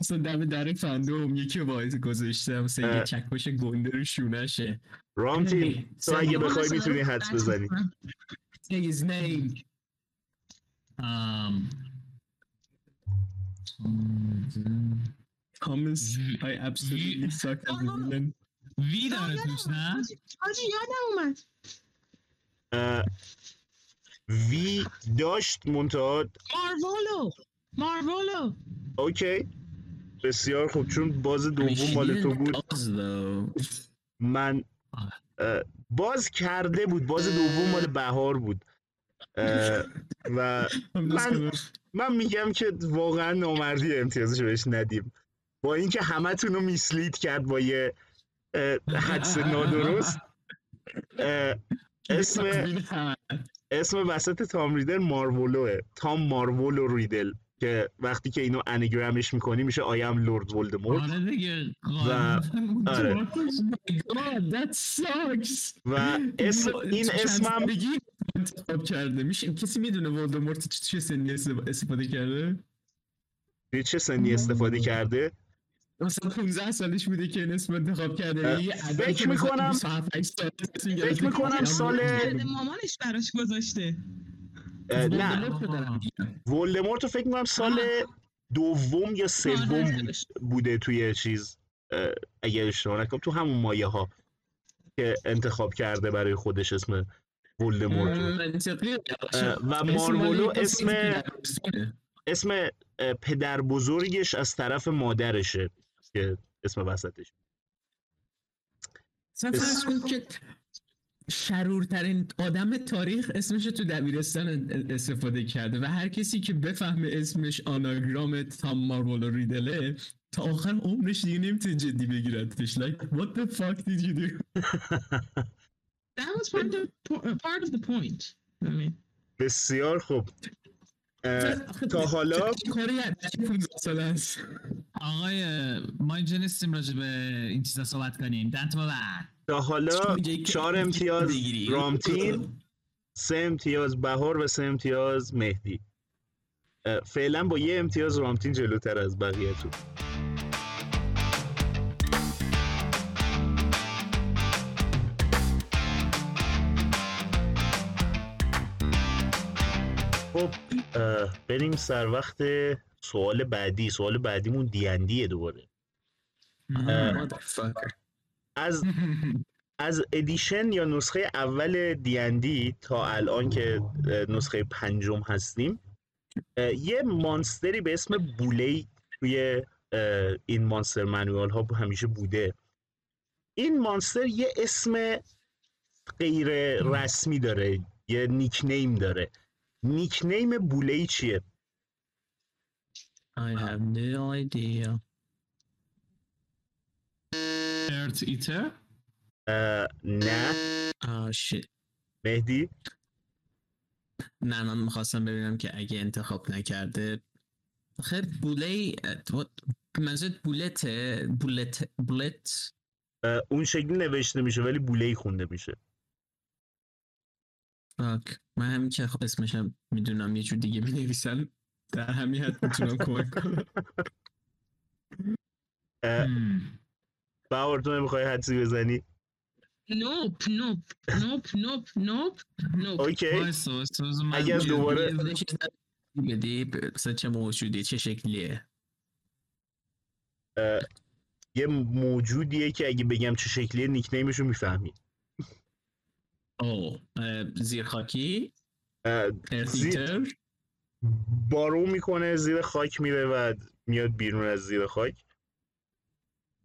مثلا دم در فندوم یکی باعث گذاشته مثلا اه. یه چکش گنده رو شونشه. رامتین تو اگه بخوای می‌تونی حدس بزنی. Say his name. ام، تامس I absolutely suck as a villain وی داره توش نه؟ حاجی یادم اومد. اه، وی داشت منتها مارولو مارولو اوکی. بسیار خوب چون باز دوم مال تو بود. من باز کرده بود. باز دوم مال بهار بود. و من- من میگم که واقعا نامردی امتیازش بهش ندیم. با اینکه همتون رو میسلید کرد با یه حدس نادرست. اسم اسم وسط تام ریدل مارولوه. تام مارولو ریدل. که وقتی که اینو انگرامش می‌کنی میشه آیم لورد ولدمورت آره دیگه. و- آره. That sucks. و اسم این اسمم انتخاب کرده. میشه کسی می‌دونه ولدمورت چه- سنی است- استفاده کرده؟ توی چه سنی استفاده کرده؟ مثلا 15 سالش بوده که این اسم انتخاب کرده. فکر می‌کنم- 27 سال تصمیم فکر می‌کنم سال-. مامانش براش گذاشته. نه. ولدمورت فکر می‌کنم سال دوم یا سوم. بوده توی چیز اگر اشتباه نکنم تو همون مایه ها که انتخاب کرده برای خودش اسم ولدمورت و مارولو اسم. اسم پدر بزرگش از طرف مادرشه که اسم وسطش. مثلا فرض کن که شرورترین آدم تاریخ اسمش رو تو دبیرستان استفاده کرده و هر کسی که بفهمه اسمش آناگرام تام مارولو ریدله تا آخر عمرش دیگه نمی‌تونه جدی بگیردش. Like what the fuck did you do? That was part of, part of the point. I mean, بسیار خوب. آخه تا حالا چه کاری بچه 15 ساله است؟ آقای ما اینجا نیستیم راجع به این چیزا صحبت کنیم. دنت بابا تا حالا چهار امتیاز. رامتین سه امتیاز بهار و سه امتیاز مهدی. فعلا با یه امتیاز رامتین جلوتر از بقیه تو. خب بریم سر وقت سوال بعدی. سوال بعدیمون دیندیه دوباره. از از ادیشن یا نسخه اول دیندی تا الان که نسخه پنجم هستیم یه مانستری به اسم بولی توی این مانستر منوال ها همیشه بوده این مانستر یه اسم غیر رسمی داره یه نیکنیم داره نیکنیم بولی چیه؟ I have no idea. ارت ایتر نه Ah shit. مهدی نه من می‌خواستم ببینم که اگه انتخاب نکرده. خیلی بوله منظورت بولت بولت؟ اه، اون شکلی نوشته میشه ولی بولی خونده میشه. فاک من همین که اسمشم می‌دونم یه جور دیگه می نویسن در همین حد می‌تونم کمک کنم. بهار تو نمی‌خوای حدسی بزنی؟ nope, nope, nope, nope, nope, nope. اوکی. اگر دوباره بدی؟ مثلا چه موجودی؟ چه شکلیه؟ یه موجودیه که اگه بگم چه شکلیه نیکنیمش رو می‌فهمی. او اه، زیر خاکی زیر ارتیتر بارو می‌کنه زیر خاک میره و میاد بیرون از زیر خاک.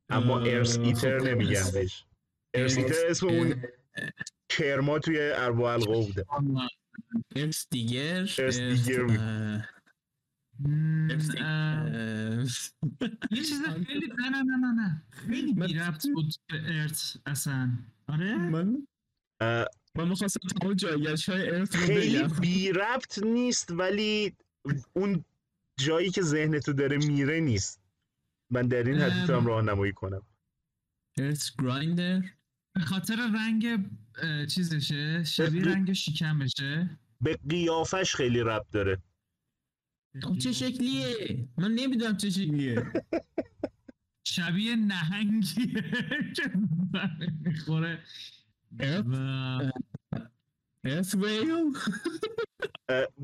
اما ارس ایتر خب، نمیگن ارس- بهش. ارس ایتر اسم اون کرما توی اربع القا بوده. ارس دیگر ارس دیگر بود. یه چیز خیلی نه نه نه نه نه. خیلی بی ربط بود به ارت اصلا. آره؟ من من می‌خواستم تمام جایگشت های رو خیلی بی ربط نیست ولی اون جایی که ذهن تو داره میره نیست. من در این حد ام. می‌تونم راهنمایی کنم. ارس گرایندر به خاطر رنگ چیزشه؟ شبیه. رنگ شکمشه. به قیافش خیلی ربط داره. خب چه شکلیه؟ من نمی‌دونم چه شکلیه. شبیه نهنگیه. که می‌خوره.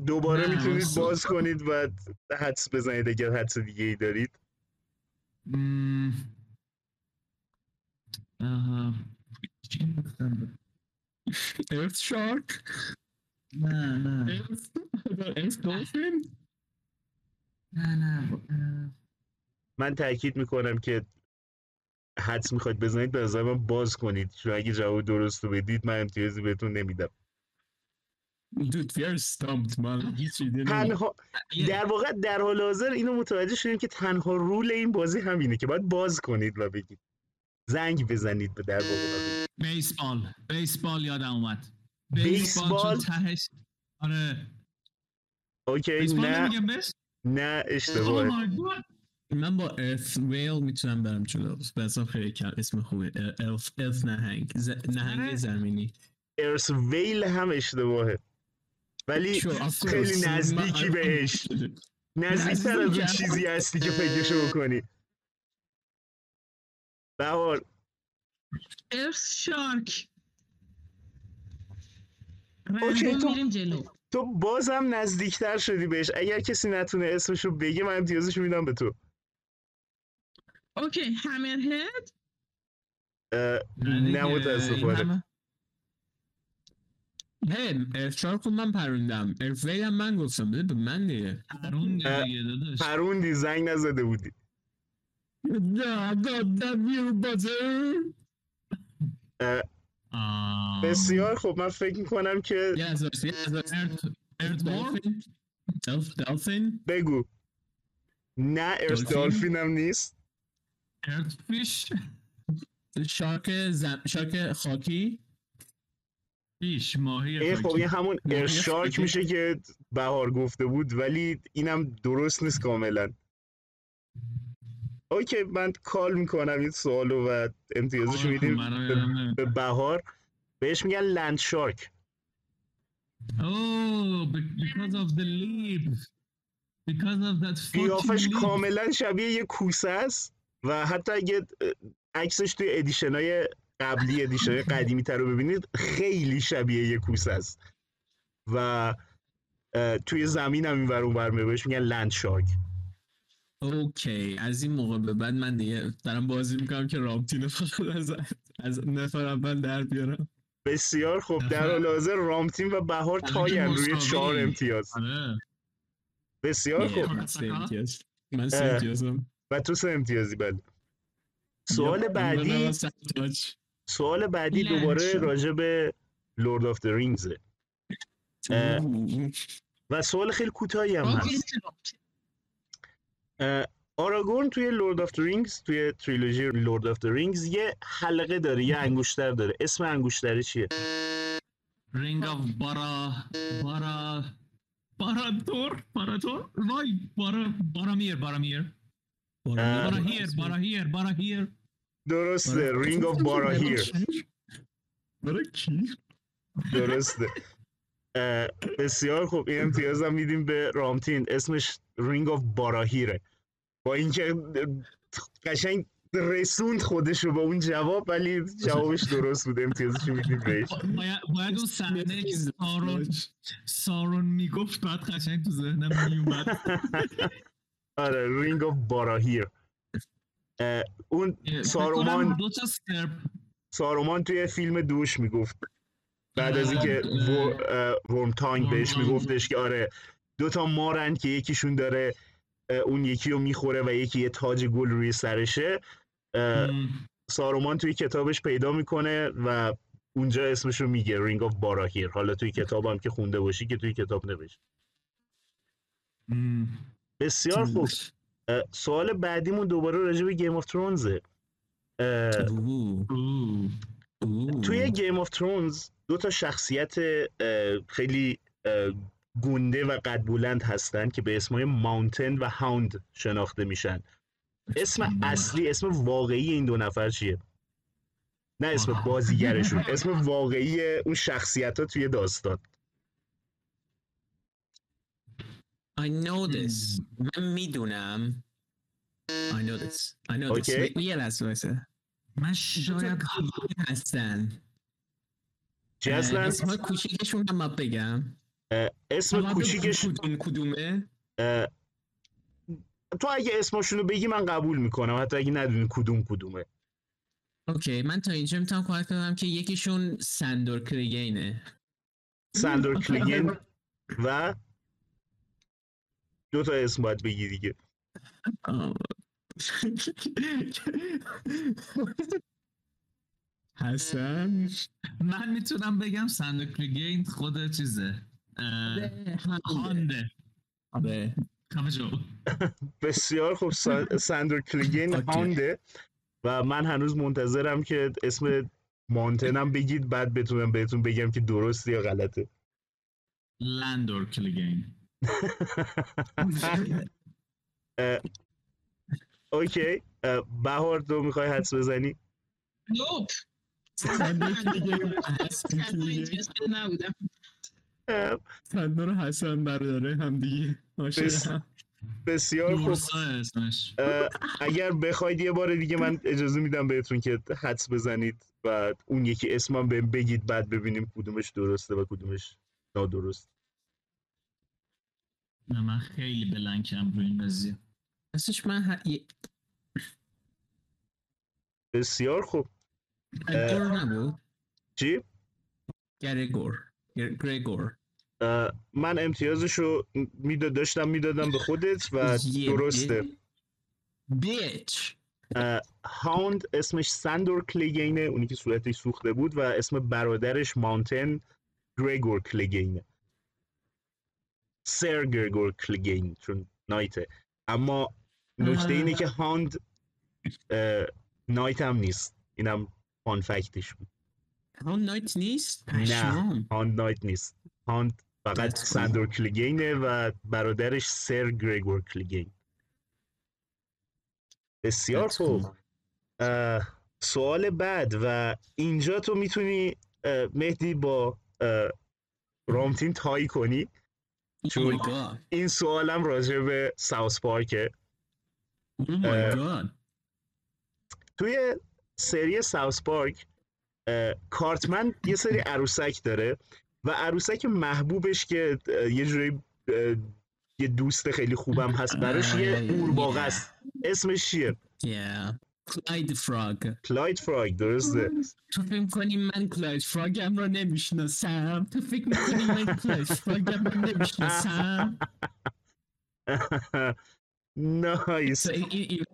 دوباره می‌تونید. باز کنید و حدس بزنید اگر حدس دیگه ای دارید. آها. چی گفتم؟ ارث شارک نه نه. ارث دولفین نه نه. من تاکید می‌کنم که حدس می‌خواید بزنید به نظر من باز کنید. چون اگه جواب درست رو بدید من امتیازی بهتون نمیدم. دود وی ار stumped نمی‌دونم. تنها در واقع در حال حاضر اینو متوجه شدیم که تنها رول این بازی همینه که باید باز کنید و بگید. زنگ بزنید به در واقع. بیسبال. بیسبال یادم اومد. بیسبال؟ تهش آره. اوکی بیسبال نه. نه God. من با ارث ویل می‌تونم برم جلو. بازم خیلی کم اسم خوبه. ارث ارث نهنگ. ز... نهنگ آره. زمینی. ارس ویل هم اشتباهه. ولی. خیلی نزدیکی بهش. نزدیکتر از اون. چیزی هستی که فکرشو بکنی. بهار. earth shark. okay، تو- میریم جلو. تو بازم نزدیکتر شدی بهش. اگر کسی نتونه اسمشو بگه من امتیازشو میدم به تو. okay hammerhead نه متاسفانه هی earth shark رو من پروندم earth whale هم من گفتم. بده به من دیگه. پرون اه، دیگه داداش. پروندی زنگ نزده بودی. that real buzzer. آه. بسیار خب من فکر می‌کنم که یه از یه از ارت ارتمور دلف دلفین بگو. نه ارس دلفین؟ دالفین هم نیست. ارت فیش شارک زم... شارک خاکی؟ فیش ماهی این خب. این همون خاکی. میشه که بهار گفته بود ولی اینم درست نیست کاملا okay من call می‌کنم این سوالو و امتیازش آره، میدیم به- بهار بهش میگن land shark Oh, be- because of the leap. Because of that fucking قیافش. کاملا شبیه یه کوسه است و حتی اگه عکسش توی edition های قبلی edition قدیمی تر رو ببینید خیلی شبیه یه کوسه است و توی زمین هم این ور اون ور میره. بهش میگن land shark okay. از این موقع به بعد من دیگه دارم بازی می‌کنم که رامتین فقط از از نفر اول در بیارم. بسیار خوب. در حال حاضر رامتین و بهار الان tie ان روی. چهار امتیاز. آره. بسیار. خوب. من سه امتیازم. و تو سه امتیازی بله. سوال بعدی. سوال بعدی دوباره. راجع به Lord of the Rings ه اه. و سوال خیلی کوتاهی هم هست. آراگورن توی Lord of the Rings توی trilogy Lord of the Rings یه حلقه داره یه انگشتر داره. اسم انگشتره چیه؟ Ring of بارا بارا باراتور باراتور وای بارا بارامیر بارامیر بارا هیر بارا هیر بارا هیر درسته. Ring of Barahir برای کی؟ درسته. بسیار خوب. این امتیاز هم میدیم به رامتین. اسمش Ring of Barahir ه با اینکه قشنگ رسوند خودش رو به اون جواب ولی جوابش درست بود. امتیازش رو میدیم بهش. باید, اون صحنه که سارون سارون می‌گفت بعد قشنگ تو ذهنم میومد آره Ring of Barahir اه، اون سارومان دو تا سارومان توی فیلم دوش می‌گفت. بعد از اینکه اه، ور- اه، Wormtongue بهش. میگفتش که آره دو تا مارن که یکیشون داره اون یکی رو می‌خوره و یکی یه تاج گل روی سرشه. سارومان توی کتابش پیدا می‌کنه و اونجا اسمش رو میگه Ring of Barahir حالا توی کتاب هم که خونده باشی که توی کتاب نوشت. بسیار خوب. سوال بعدیمون دوباره راجع به Game of Thrones ه. توی Game of Thrones دو تا شخصیت خیلی اه، گنده و قد بلند هستن که به اسمای Mountain و Hound شناخته میشن. اسم اصلی اسم واقعی این دو نفر چیه؟ نه اسم. بازیگرشون. اسم واقعی اون شخصیت ها توی داستان. I know this. من می‌دونم I know this. I know this. Okay. یه لحظه وایسه من شاید هستن هستن؟ اسم کوچیکشون هم بگم اسم کوچیکش کدوم کدومه اه، تو اگه اسمشون رو بگی من قبول می‌کنم حتی اگه ندونی کدوم کدومه اوکی من تا اینجا می‌تونم کمک کنم که یکیشون سندور کریگینه ساندور کلیگن و دو تا اسم باید بگی دیگه. حسن؟ من می‌تونم بگم ساندور کلیگن خود چیزه. Hound ه آره. بسیار خوب. سا- ساندور کلیگن okay. Hound ه و من هنوز منتظرم که اسم مانتنم بگید بعد بتونم بهتون بگم که درسته یا غلطه. لندور کلیگین. اوکی بهار تو می‌خوای حدس بزنی؟ اینترستد نبودم. اه، صندوق حسن برادره هم دیگه. بسیار خوب. اگر بخواید یه بار دیگه من اجازه میدم بهتون که حدس بزنید و اون یکی اسمم بهم بگید بعد ببینیم کدومش درسته و کدومش نادرست نه من خیلی بلنکم روی این قضیه. راستش من ه... بسیار خوب. گرگور نبود؟ چی؟ گرگور گر- گرگور من امتیازش رو می‌داد داشتم می‌دادم به خودت و درسته. بیچ. هاوند اسمش ساندور کلیگینه اونی که صورتش سوخته بود و اسم برادرش مانتن گریگور کلیگینه. سر گریگور کلیگین چون نایته. اما نکته اینه که هاند نایت هم نیست. اینم فان فکتش بود. همون نایت نیست؟ نه. هاند نایت نیست. هاند فقط. ساندور کلیگینه و برادرش سر گریگور کلیگین بسیار خوب. سوال بعد و اینجا تو می‌تونی مهدی با رامتین تایی کنی. چون- my god. این سوالم راجع به ساوس پارکه Oh. توی سری ساوس پارک کارتمن یه سری عروسک داره و عروسک محبوبش که یه جوری یه دوست خیلی خوبم هست براش یه قورباغه. است اسمش چیه؟ Yeah. کلاید فراگ کلاید فراگ درسته. تو فکر کنی من کلاید فراگم رو نمی‌شناسم؟ تو فکر می‌کنی من کلاید فراگم رو نمی‌شناسم؟ نایس این- این- این-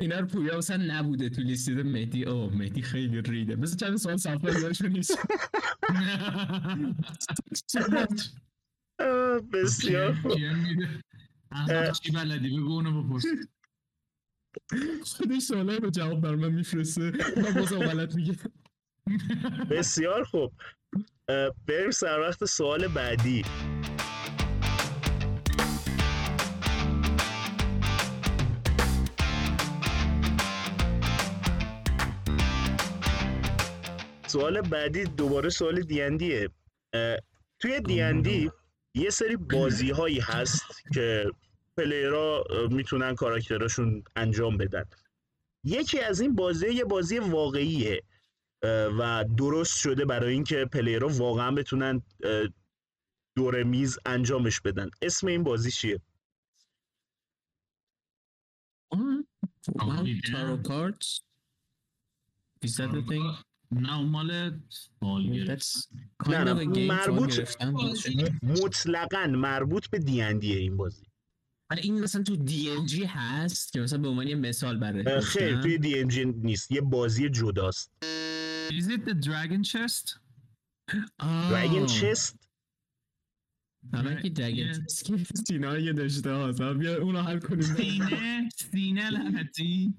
اینا رو پویا اصلا نبوده تو لیست مهدی. او مهدی خیلی ریده. مثل چند سوال صفحه یادشون نیست بسیار خوب. چی بلدی؟ بگو اونو بپرس. خودش سوالای رو جواب بر من میفرسته. من بازم غلط میگه بسیار خوب. بریم سر وقت سوال بعدی. سوال بعدی دوباره سوال دیندیه توی دیندی یه سری بازی هایی هست که پلیرها می‌تونن کاراکتراشون انجام بدن یکی از این بازی یه بازی واقعیه و درست شده برای اینکه پلیرها واقعا بتونن دور میز انجامش بدن اسم این بازی چیه yeah. cards. Is that the thing? نه مال مربوط- مطلقا مربوط به دیندیه این بازی ولی این مثلا تو دی ام جی هست که مثلا به عنوان یه مثال برای خیر. توی دی ام جی نیست یه بازی جداست Is it the dragon chest? آه. دراگن چست اول که که سینا یه داشته ها بیا اونو حل کنیم سینه سینه لعنتی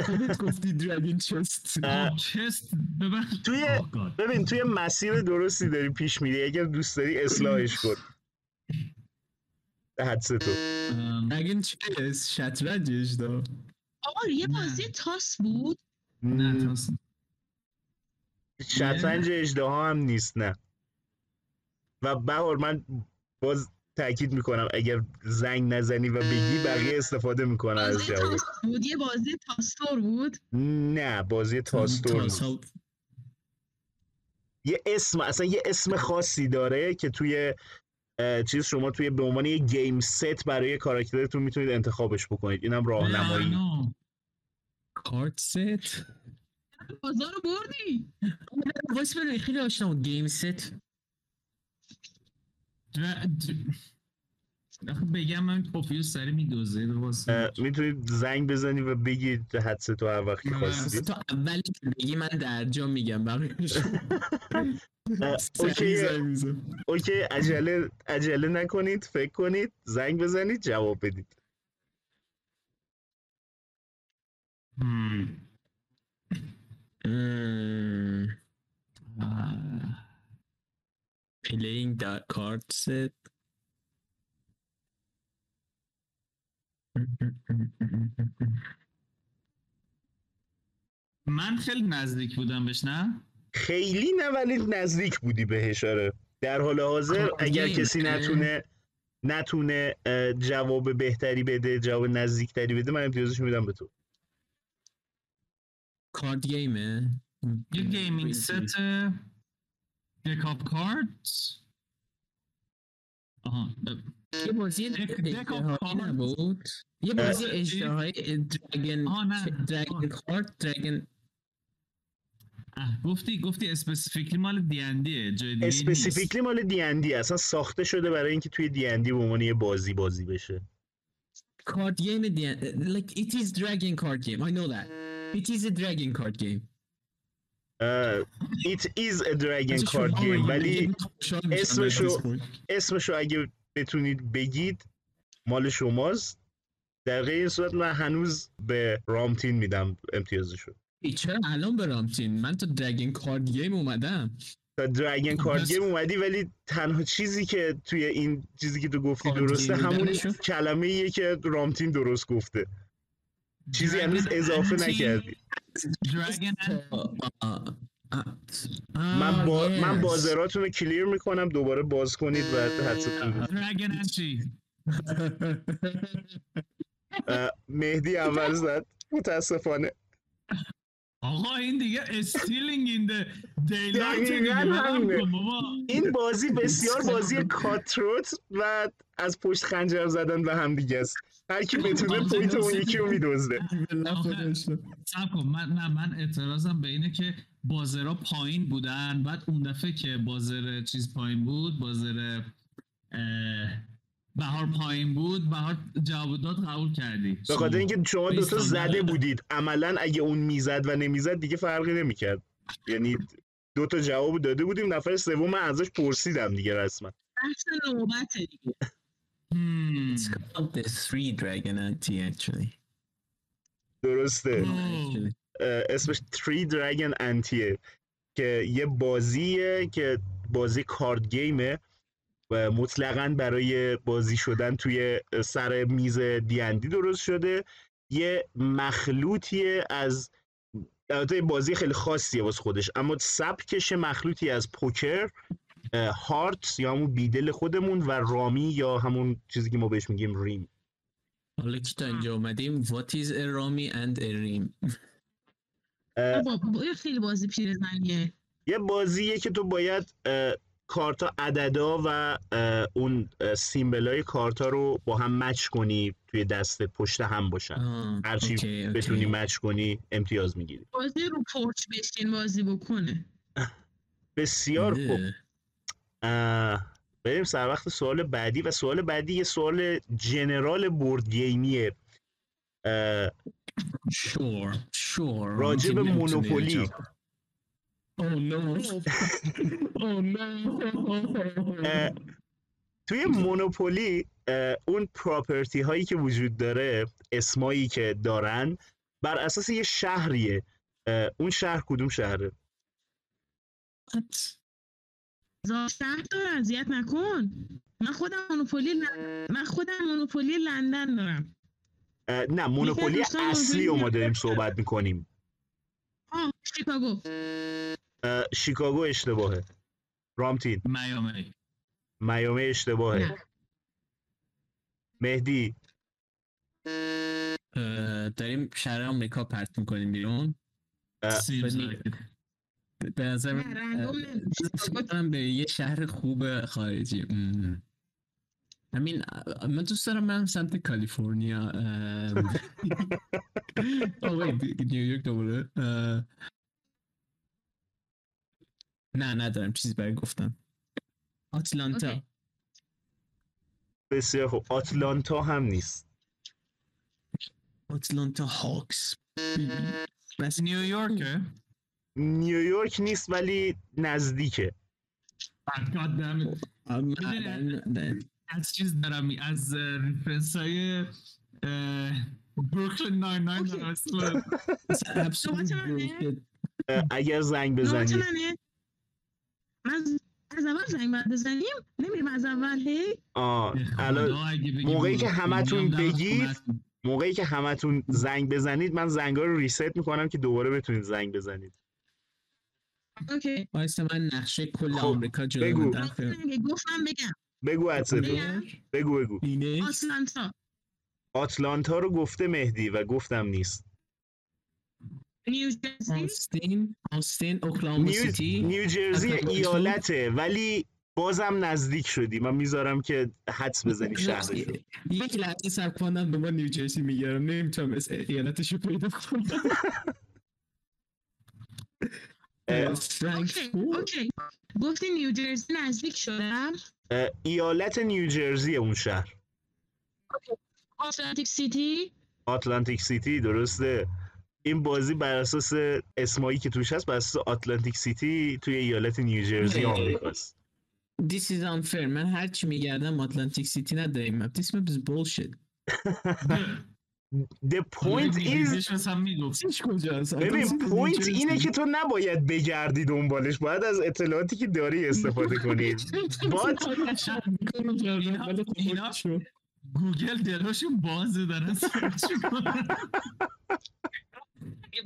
خودت گفتی دراگن چست. چست Oh. ببین توی مسیر درستی داری پیش میری اگر دوست داری اصلاحش کن حدس تو. دراگن چست شطرنجش دا آقا یه. بازی تاس بود؟ نه تاس شطرنج اجدها هم نیست نه. و بهار من باز تاکید می‌کنم اگر زنگ نزنی و بگی بقیه استفاده می‌کنن از بازی جواب. تاس بود؟ یه بازی تاس‌طور بود؟ نه بازی تاس‌طور یه اسم اصلا یه اسم خاصی داره که توی چیز شما توی به عنوان یه game set برای کاراکترتون می‌تونید انتخابش بکنید. اینم راهنمایی card set؟ buzzer رو بردی؟ ببین خیلی آشنا بود. game set. بگم من پوفیو سری میدوزه اه، می‌تونید زنگ بزنی و بگید حدس تو هر وقت. خواستید تو اولی که بگی من در جا میگم بقیه‌اش سریع اوکی. اوکی عجله عجله نکنید فکر کنید زنگ بزنید جواب بدید. Hmm. Playing the card set. من خیلی نزدیک بودم بهش نه؟ خیلی نه ولی نزدیک بودی بهش آره. در حال حاضر خب، اگر کسی نتونه نتونه جواب بهتری بده جواب نزدیکتری بده من امتیازش میدم به تو. کارد گیمه؟ یه gaming set deck of cards آها یه بازی کاردز. نبود یه بازی نه. dragon card dragon اه، گفتی گفتی specifically مال دی ان دیه جای دیگه. specifically مال دی اندی اصلا ساخته شده برای اینکه توی دی اندی به عنوان یه بازی بازی بشه at the end. Like it is dragon card game. I know that. It is a dragon card game. اه، It is a dragon از card game. ولی اسمشو-. اسمشو اگه بتونید بگید مال شماست. در غیر این صورت من هنوز به رامتین میدم امتیازشو. چرا الان برام تین من تو dragon card game اومدم. تا خب کارد گیم اومدی ولی تنها چیزی که توی این چیزی که تو گفتی کارد درسته گیم همون؟ کلمه ایه که رامتین درست گفته. چیزی هنوز اضافه نکردی. من, با... Ah, من buzzer اتون رو clear می‌کنم دوباره باز کنید و مهدی اول زد. متاسفانه. آقا این دیگه stealing in the daylight این بازی بسیار بازی کاتروت و از پشت خنجر زدن به هم دیگه است. هر کی بتونه پوینت اون. یکی رو میدزده. رو. سب کن. من نه من اعتراضم به اینه که بازرها پایین بودن بعد اون دفعه که بازر چیز پایین بود بازر بهار پایین بود بهار جواب داد قبول کردی به خاطر اینکه شما دوتا بیستان زده. بودید عملا اگه اون می‌زد و نمی‌زد دیگه فرقی نمی‌کرد یعنی دو تا جواب داده بودیم نفر سوم من ازش پرسیدم دیگه رسما بحث نوبته دیگه Hmm. It's called the three dragon anti actually. درسته Oh. اسمش تری دراگن انتیه که یه بازیه که بازی کارد گیمه و مطلقا برای بازی شدن توی سر میز دیندی درست شده. یه مخلوطیه از البته یه بازی خیلی خاصیه واسه خودش اما سبکش مخلوطی از پوکر هارت یا همون بیدل خودمون و رامی یا همون چیزی که ما بهش میگیم ریم. حالا که تا اینجا اومدیم؟ What is a rami and a rim خیلی بازی پیرزنیه. یه بازیه که تو باید کارتا عددا و اون سیمبل های کارتا رو با هم مچ کنی توی دستت پشت هم باشن. هرچی. بتونی مچ کنی امتیاز می‌گیری. بازی رو پورچ بشین بازی بکنه. بسیار خوب. بریم سر وقت سوال بعدی و سوال بعدی یه سوال جنرال بورد گیمیه. Sure, sure. راجع به مونوپولی. Oh no. oh توی مونوپولی اون پراپرتی هایی که وجود داره اسمایی که دارن بر اساس یه شهریه. اون شهر کدوم شهره؟ شهر داره اذیت نکن. من خودم مونوپولی من خودم مونوپولی لندن دارم. نه مونوپولی اصلی رو ما داریم صحبت می‌کنیم. آه شیکاگو. شیکاگو اشتباهه. رامتین. میامی. میامی اشتباهه. نه. مهدی. داریم شهر آمریکا پرت می‌کنیم بیرون. به نظر به یه شهر خوب خارجی. ام. همین اه، من دوست دارم برم سمت کالیفرنیا نیویورک دوباره. اه. نه ندارم چیزی برای گفتم آتلانتا. بسیار خوب. آتلانتا هم نیست. آتلانتا هاکس. بس نیویورکه نیویورک نیست ولی نزدیکه. God damn it. از چیز دارم از reference های بروکلین ناین ناین. دارم اگر زنگ نوبت بزنی منه من از- از اول زنگ باید بزنیم نمیریم از اول هی؟ الان موقعی که همتون بگید،. موقعی که همتون زنگ بزنید من زنگا رو ریست می‌کنم که دوباره بتونید زنگ بزنید. اوکی. وایسا من نقشه کل خب، آمریکا جلو بگو. گفتم بگم. بگو بگم بگو بگو. آتلانتا. آتلانتا رو گفته مهدی و گفتم نیست. نیوجرسی آستین؟ آستین اوکلاهوما نیو, سیتی؟ نیوجرزی اپل ایالته ولی بازم نزدیک شدی. من می‌ذارم که حدس بزنی شهرشو یک لحظه سب کنم دوباره نیوجرسی میگرم نمی‌تونم اسم ایالتش رو پیدا کنم. Okay Okay. گفتی نیوجرسی نزدیک شدم؟ ایالت نیوجرزی اون شهر. آتلانتیک سیتی؟ آتلانتیک سیتی درسته. این بازی بر اساس اسمایی که توش هست بر اساس آتلانتیک سیتی توی ایالت نیوجرزی اه. آمریکاست This is unfair. من هرچی میگردم آتلانتیک سیتی نداریم. Map This map is bullshit. The point is ببین point اینه که تو نباید بگردی دنبالش باید از اطلاعاتی که داری استفاده کنی but اینا- گوگل دلاشون بازه دارن search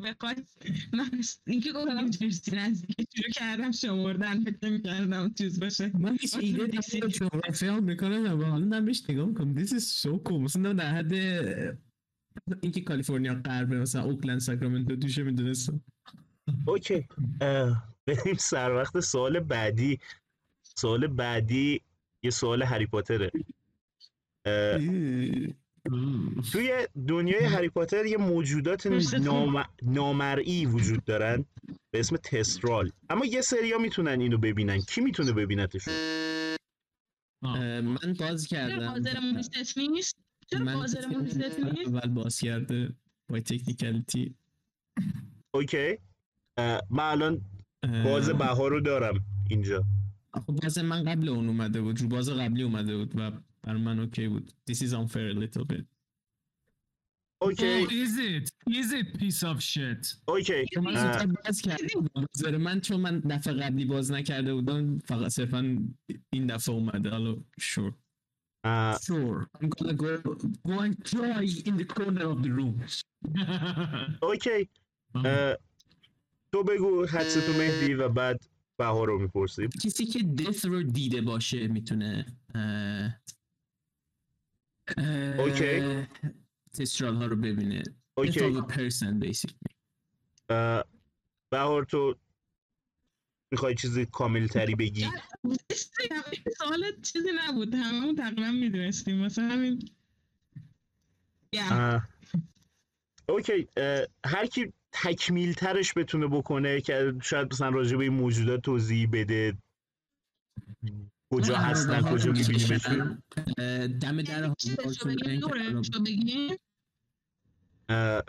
بخوای من اینکه گفتم نیوجرسی نزدیک شروع کردم شمردن فکر می‌کردم چیز باشه من هیچ ایده سیتی. جغرافیا آمریکا حالا دارم بهش نگاه می‌کنم This is so cool مثلا در حد اینکه کالیفرنیا غربه مثلا اوکلند ساکرامنتو توشه می‌دونستم. اوکی. اه، بریم سر وقت سوال بعدی. سوال بعدی یه سوال هری پاتره. توی دنیای هری پاتر یه موجودات نام... نامرئی وجود دارن به اسم تسترال. اما یه سریا می‌تونن اینو ببینن. کی می‌تونه ببینتشون؟ من باز کردم. ست نیست چرا نیست اول باز کرده با تکنیکالیتی. اوکی. من الان باز بهار رو دارم اینجا. خب باز من قبل اون اومده بود رو باز قبلی اومده بود و بر من اوکی بود. This is unfair a little bit. اوکی. Oh, is it? Is it piece of shit? اوکی. چون من باز کرده من چون من دفعه قبلی باز نکرده بودم فقط صرفا این دفعه اومده. حالا sure. اه، sure I'm gonna go go and cry in the corner of the room. okay اه، تو بگو حدس تو مهدی و بعد بهار رو می‌پرسیم کسی که death رو دیده باشه می‌تونه اوکی. تسترال ها رو ببینه. okay basically. اه، بهار تو می‌خوای چیزی کامل تری بگی سوال چیزی نبود. هممون تقریبا می‌دونستیم. مثلا همین. اوکی هر کی تکمیل ترش بتونه بکنه که شاید مثلا راجع به این موجودات توضیح بده. کجا آره، هستن کجا میبینیمشون اه، دم در اه،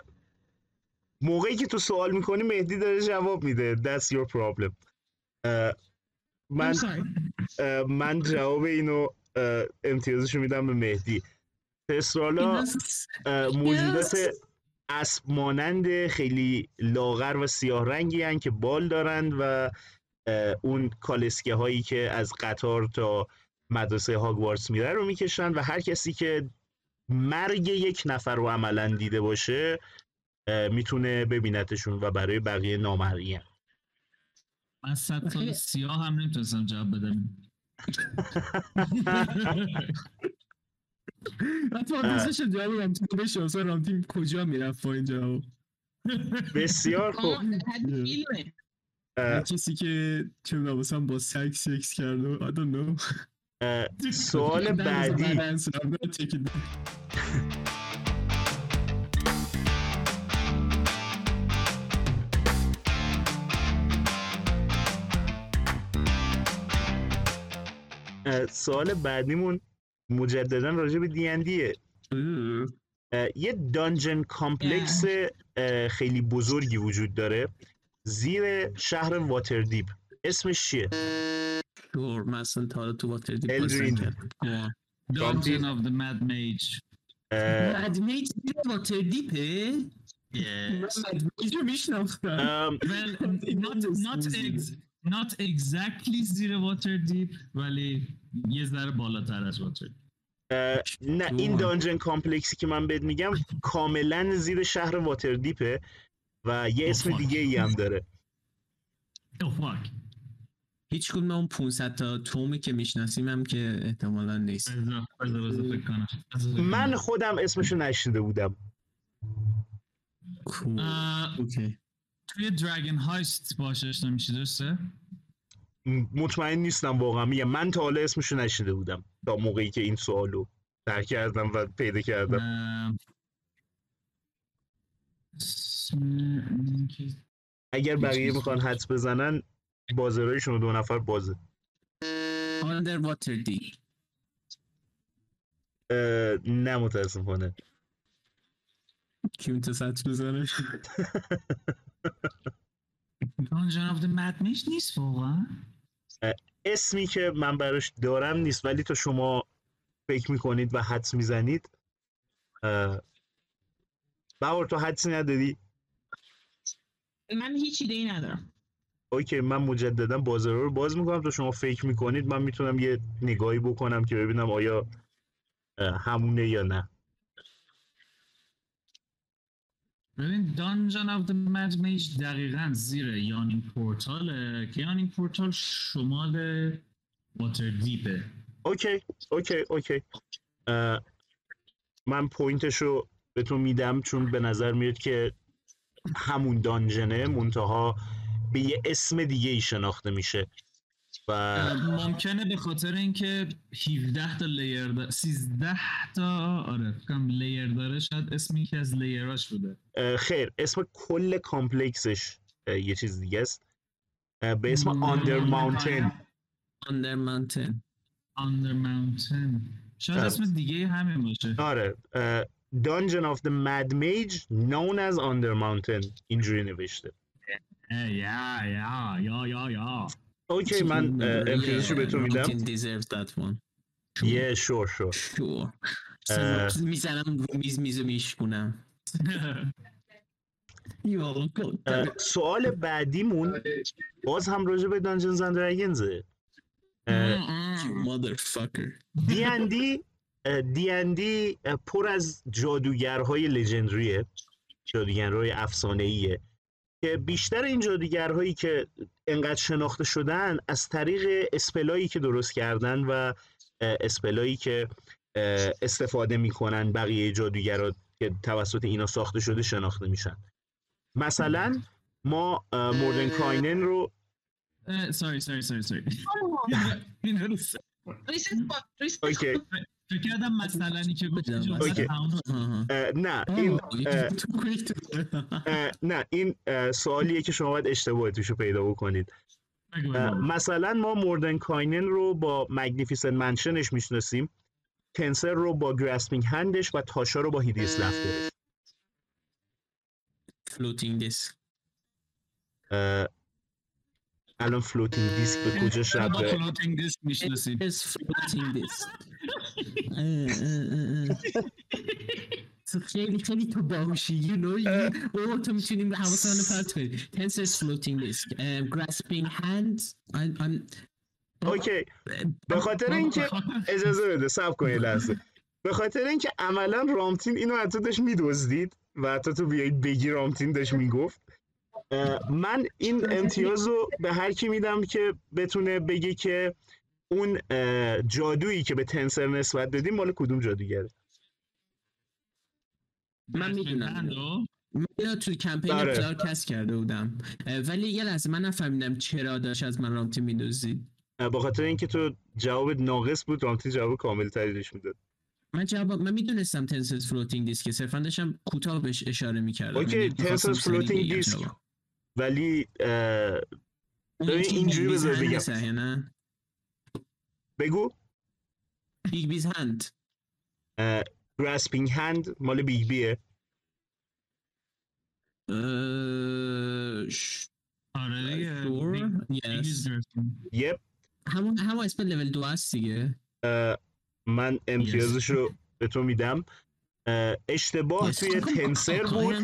موقعی که تو سوال می‌کنی مهدی داره جواب میده. That's your problem. من من جواب اینو امتیازشو میدم به مهدی. تسرالا موجودات اسب مانند خیلی لاغر و سیاه رنگی هن که بال دارند و اون کالسکه هایی که از قطار تا مدرسه هاگوارتس میره رو می‌کشن و هر کسی که مرگ یک نفر رو عملا دیده باشه می‌تونه ببینتشون و برای بقیه نامرئی. من صد سال سیاه هم نمی‌تونستم جواب بدم. حتی من جواب رامتین رو بشه اصلا رامتین کجا می‌رفت با این جواب؟ بسیار خوب. کسی که چه مثلا با سگ سکس کرده و I don't know. سوال بعدی. سوال بعدیمون مجددا راجع به دیندیه یه دانجن کامپلکس خیلی بزرگی وجود داره. زیر شهر Waterdeep. اسمش چیه؟ sure من اصلا تا حالا تو Waterdeep. نکردم. Dungeon of the Mad Mage اه، Mad Mage زیر Waterdeep ه من Mad Mage رو میشناختم. not exactly زیر Waterdeep ولی یه ذره بالاتر از Water اه، نه این. dungeon complex ی که من بهت میگم کاملا زیر شهر واتردیپه و یه اسم فاک. دیگه ای هم داره oh fuck هیچ کدوم اون 500 تا تومی که می‌شناسیم هم که احتمالا نیست من. خودم اسمشو نشنیده بودم توی دراگن هایست باشه اشنا میشه درسته؟ مطمئن نیستم واقعا. میگم من تا حالا اسمشو نشنیده بودم تا موقعی که این سوالو در کردم و پیدا کردم. اگر بقیه می‌خوان. حدس بزنن بازارایشون دو نفر بازه. دیپ اه، نه متاسفانه. کی می‌تونه بزنه؟ The Mad Mage نیست واقعا. اسمی که من براش دارم نیست ولی تا شما فکر می‌کنید و حدس می‌زنید. بهار تو حدسی نداری؟ من هیچ ایده ای ندارم. اوکی من مجددا بازار رو باز می‌کنم. تا شما فکر می‌کنید من می‌تونم یه نگاهی بکنم که ببینم آیا همونه یا نه. ببین Dungeon of the Mad Mage دقیقا زیر یانینگ پورتاله که یانینگ پورتال شمال واتر دیپه اوکی اوکی اوکی. من point ش رو بهتون میدم چون به نظر میاد که همون dungeon ه منتها به یه اسم دیگه ای شناخته میشه. و ممکنه به خاطر اینکه 17 تا layer داره 13 تا آره فکرم layer داره شاید اسم یکی از layer اش بوده. خیر اسم کل complex ش یه چیز دیگه است. به اسم مم. آندر ماونتن آندر مانتن Under Mountain. شاید اه. اسم دیگه همین باشه. آره Dungeon of the Mad Mage known as Under Mountain. اینجوری نوشته. یا یا یا یا یا. اوکی من امتیازشو میدم deserves that one. یه شور شور. می‌زنم رو میز میز میشکنم اه، سوال بعدیمون باز هم راجع به and Dragons. Motherfucker. دی دی پر از جادوگرهای لژندریه جادوگرهای افسانه‌ایه که بیشتر این جادوگرهایی که انقدر شناخته شدن از طریق اسپلایی که درست کردن و اسپلایی که استفاده می‌کنن بقیه جادوگرها که توسط اینا ساخته شده شناخته میشن. مثلا ما اه، موردن کاینن رو ساری ساری ساری ساری فکر کردم مثلا این که. اه، نه این نه این سوالیه که شما باید اشتباه توش رو پیدا بکنید. مثلا ما موردن کاینن رو با مگنیفیسنت منشنش می‌شناسیم. Tenser رو با grasping hand ش و Tasha رو با hideous laughter فلوتینگ دیسک. الان فلوتینگ دیسک به کجا داره؟ فلوتینگ دیسک می‌شناسیم. خیلی خیلی تو باهوشی اوه تو می‌تونیم حواسمون پرت کنی. Tenser's floating disk. um, grasping I'm اوکی. به خاطر اینکه اجازه بده سب کن یه لحظه. به خاطر اینکه عملا رامتین اینو حتی داشت میدزدید و حتی تو بیایید بگی رامتین داشت می‌گفت. من این امتیاز رو به هر کی میدم که بتونه بگه که اون جادویی که به تنسر نسبت دادیم مال کدوم جادوگره؟ من می‌دونم؟ من توی کمپین آره. ابتدار کس کرده بودم. ولی یه لحظه من نفهمیدم چرا داشت از من رامتین می‌دزدید به خاطر اینکه تو جواب ناقص بود رامتین جواب کامل تری بهش می‌داد. من جواب من می‌دونستم Tenser's floating disk صرفا داشتم کوتاه بهش اشاره می‌کردم. okay، Tenser's floating disk. ولی اینجوری بذار بگم. بگو. Bigby's hand grasping hand مال Bigby ه آره دیگه. yep همون همون اسم لول دو هست دیگه. من امتیازش رو به تو میدم. اشتباه Yes. توی Tenser بود.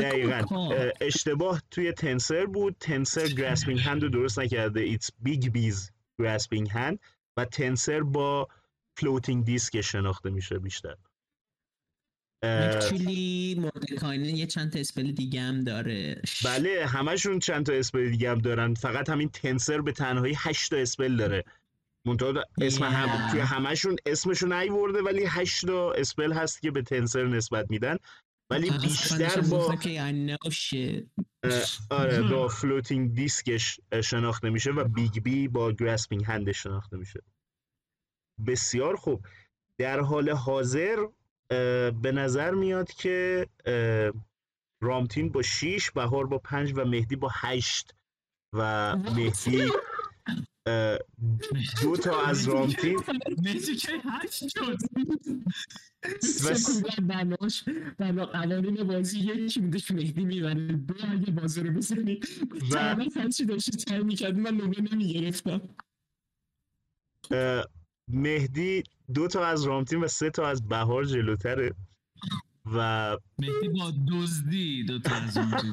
دقیقا. اشتباه توی Tenser بود. Tenser grasping hand رو درست نکرده. It's Bigby's grasping hand و Tenser با floating disk شناخته میشه بیشتر. Actually Mordenkainen یه چند تا spell دیگه هم داره. بله همشون چند تا spell دیگه هم دارن. فقط همین Tenser به تنهایی 8 تا spell داره. منتها اسم هم. توی همشون اسمشو نیورده ولی 8 تا spell هست که به Tenser نسبت میدن. ولی بیشتر با آره با floating disk ش شناخته میشه و Bigby با grasping hand ش شناخته میشه. بسیار خوب. در حال حاضر به نظر میاد که رامتین با 6 بهار با 5 و مهدی با 8 و مهدی دو تا از رامتین مهدی که هشت شد. بناش بنا قوانین بازی یکی بودش مهدی می‌بره. دو اگه بازی رو بزنی. و هرچی داشتی سعی می‌کرد من نمره نمی‌گرفتم. مهدی دو تا از رامتین و سه تا از بهار جلوتره. و مهدی با دزدی دوتا از اون تو.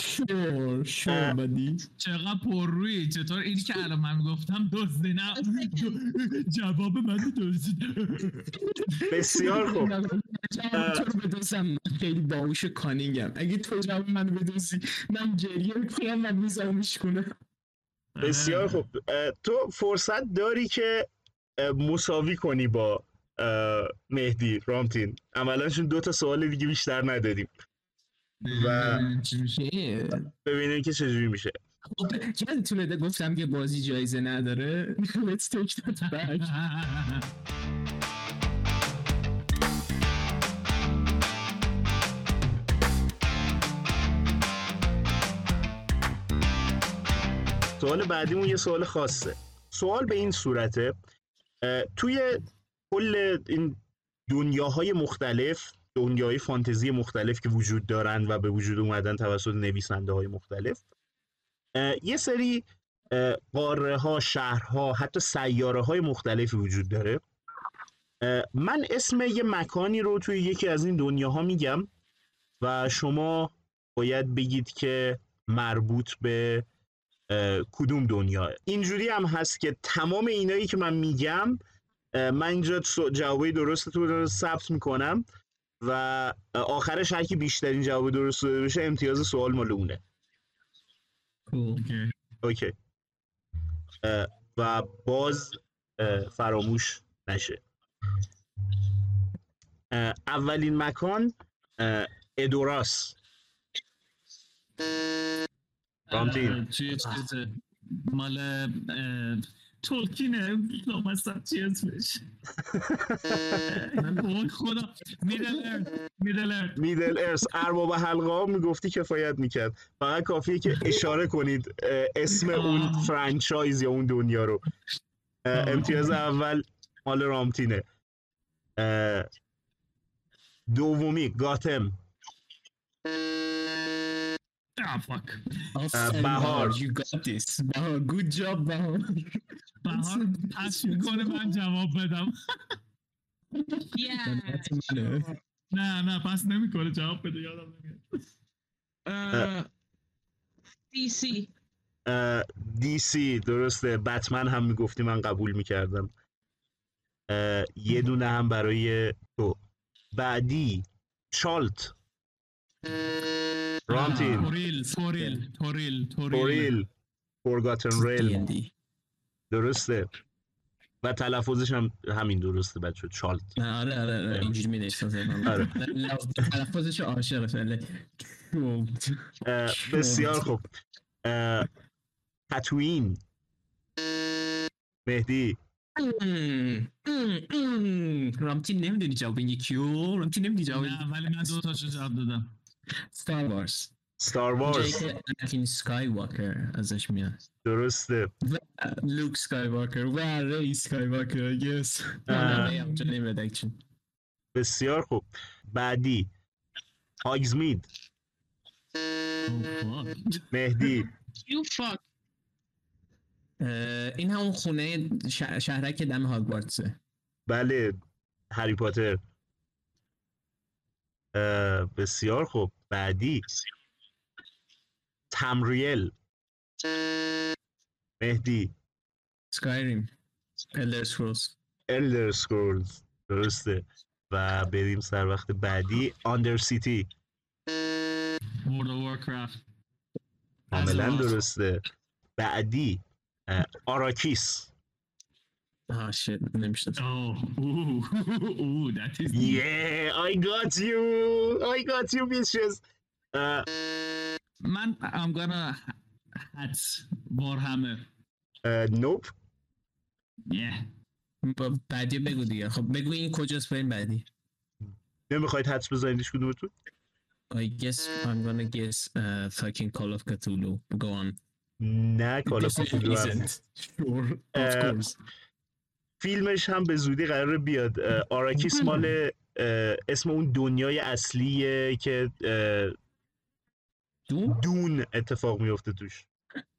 شور شور بدی. چقدر پر روی چطور؟ این که الان من گفتم دزدی نه. جواب من دزدی. بسیار خوب. رو بدوزم. خیلی باهوش و کانینگم. اگه تو جواب منو بدوزی من گریه می‌کنم و میزم میشکنم بسیار خوب. تو فرصت داری که مساوی کنی با مهدی رامتین. عملا چون دو تا سوال دیگه بیشتر ندادیم. و- ببینیم که چجوری میشه. خب یادتونه گفتم که بازی جایزه نداره. Let's take that back. سوال بعدیمون یه سوال خاصه. سوال به این صورته توی کل این دنیاهای مختلف دنیای فانتزی مختلف که وجود دارن و به وجود اومدن توسط نویسنده های مختلف یه سری قاره ها شهرها حتی سیاره های مختلفی وجود داره. من اسم یه مکانی رو توی یکی از این دنیاها میگم و شما باید بگید که مربوط به کدوم دنیا اینجوری هم هست که تمام اینایی که من میگم من اینجا جوابای درستتون رو ثبت می‌کنم و آخرش هر کی بیشترین جواب درست داده بشه امتیاز سوال مال اونه. اوکی. اوکی اه، و باز فراموش نشه. اولین مکان ادوراس. رامتین. مال تولکینه نامستم چی اسمش وای خدا میدل ارث میدل ارث میدل ارس ارباب حلقه می‌گفتی کفایت می‌کرد فقط کافیه که اشاره کنید اسم اون. فرانچایز یا اون دنیا رو. امتیاز اول مال رامتینه دومی گاتم آه فاک آفرین بهار. بهار you got this. بهار good job بهار بهار پس می‌کنه من جواب بدم Yeah. نه نه پس نمی‌کنه جواب بده یادم نمیاد DC. دی سی درسته. بتمن هم می‌گفتی من قبول می‌کردم. یه دونه هم برای تو. بعدی چالت. رامتین توریل توریل توریل توریل فورگاتن ریل. درسته. و تلفظش هم همین درسته بچه چالت. نه آره آره آره اینجوری می آره. تلفظش عاشق بسیار خوب. تتوین مهدی. رامتی نمی‌دونی جواب این یکی رو؟ رامتی نمی‌دونی جواب نه ولی من دو تاشو جواب دادم. ستار وارز ستار وارز اناکین سکای واکر ازش میاد. درسته. لوک سکای واکر و ری سکای واکر یس بسیار خوب. بعدی. هاگزمید مهدی. You fuck. این همون خونه ش- شهرک دم هاگوارتسه بله. هری پاتر. بسیار خوب. بعدی. تمریل. مهدی. سکایریم. الدر سکرولز الدر سکرولز درسته. و بریم سر وقت بعدی. آندر سیتی World of Warcraft. کاملا. درسته. بعدی. اه، آه شit نمی‌شد Oh, ooh, ooh, that is Yeah, I got you. I got you, bitches. اه، من I'm gonna hat Warhammer. اه، nope. Yeah. بعدی بگو دیگه خب بگو این کجاست بریم بعدی نمی‌خواید حدس بزنید هیچ کدومتون؟ I guess I'm gonna guess uh, fucking Call of Cthulhu. Go on. نه کالا This isn't. Sure, of course. فیلمش هم به زودی قرار بیاد آراکیس مال اسم اون دنیای اصلیه که دون؟ دون اتفاق میفته توش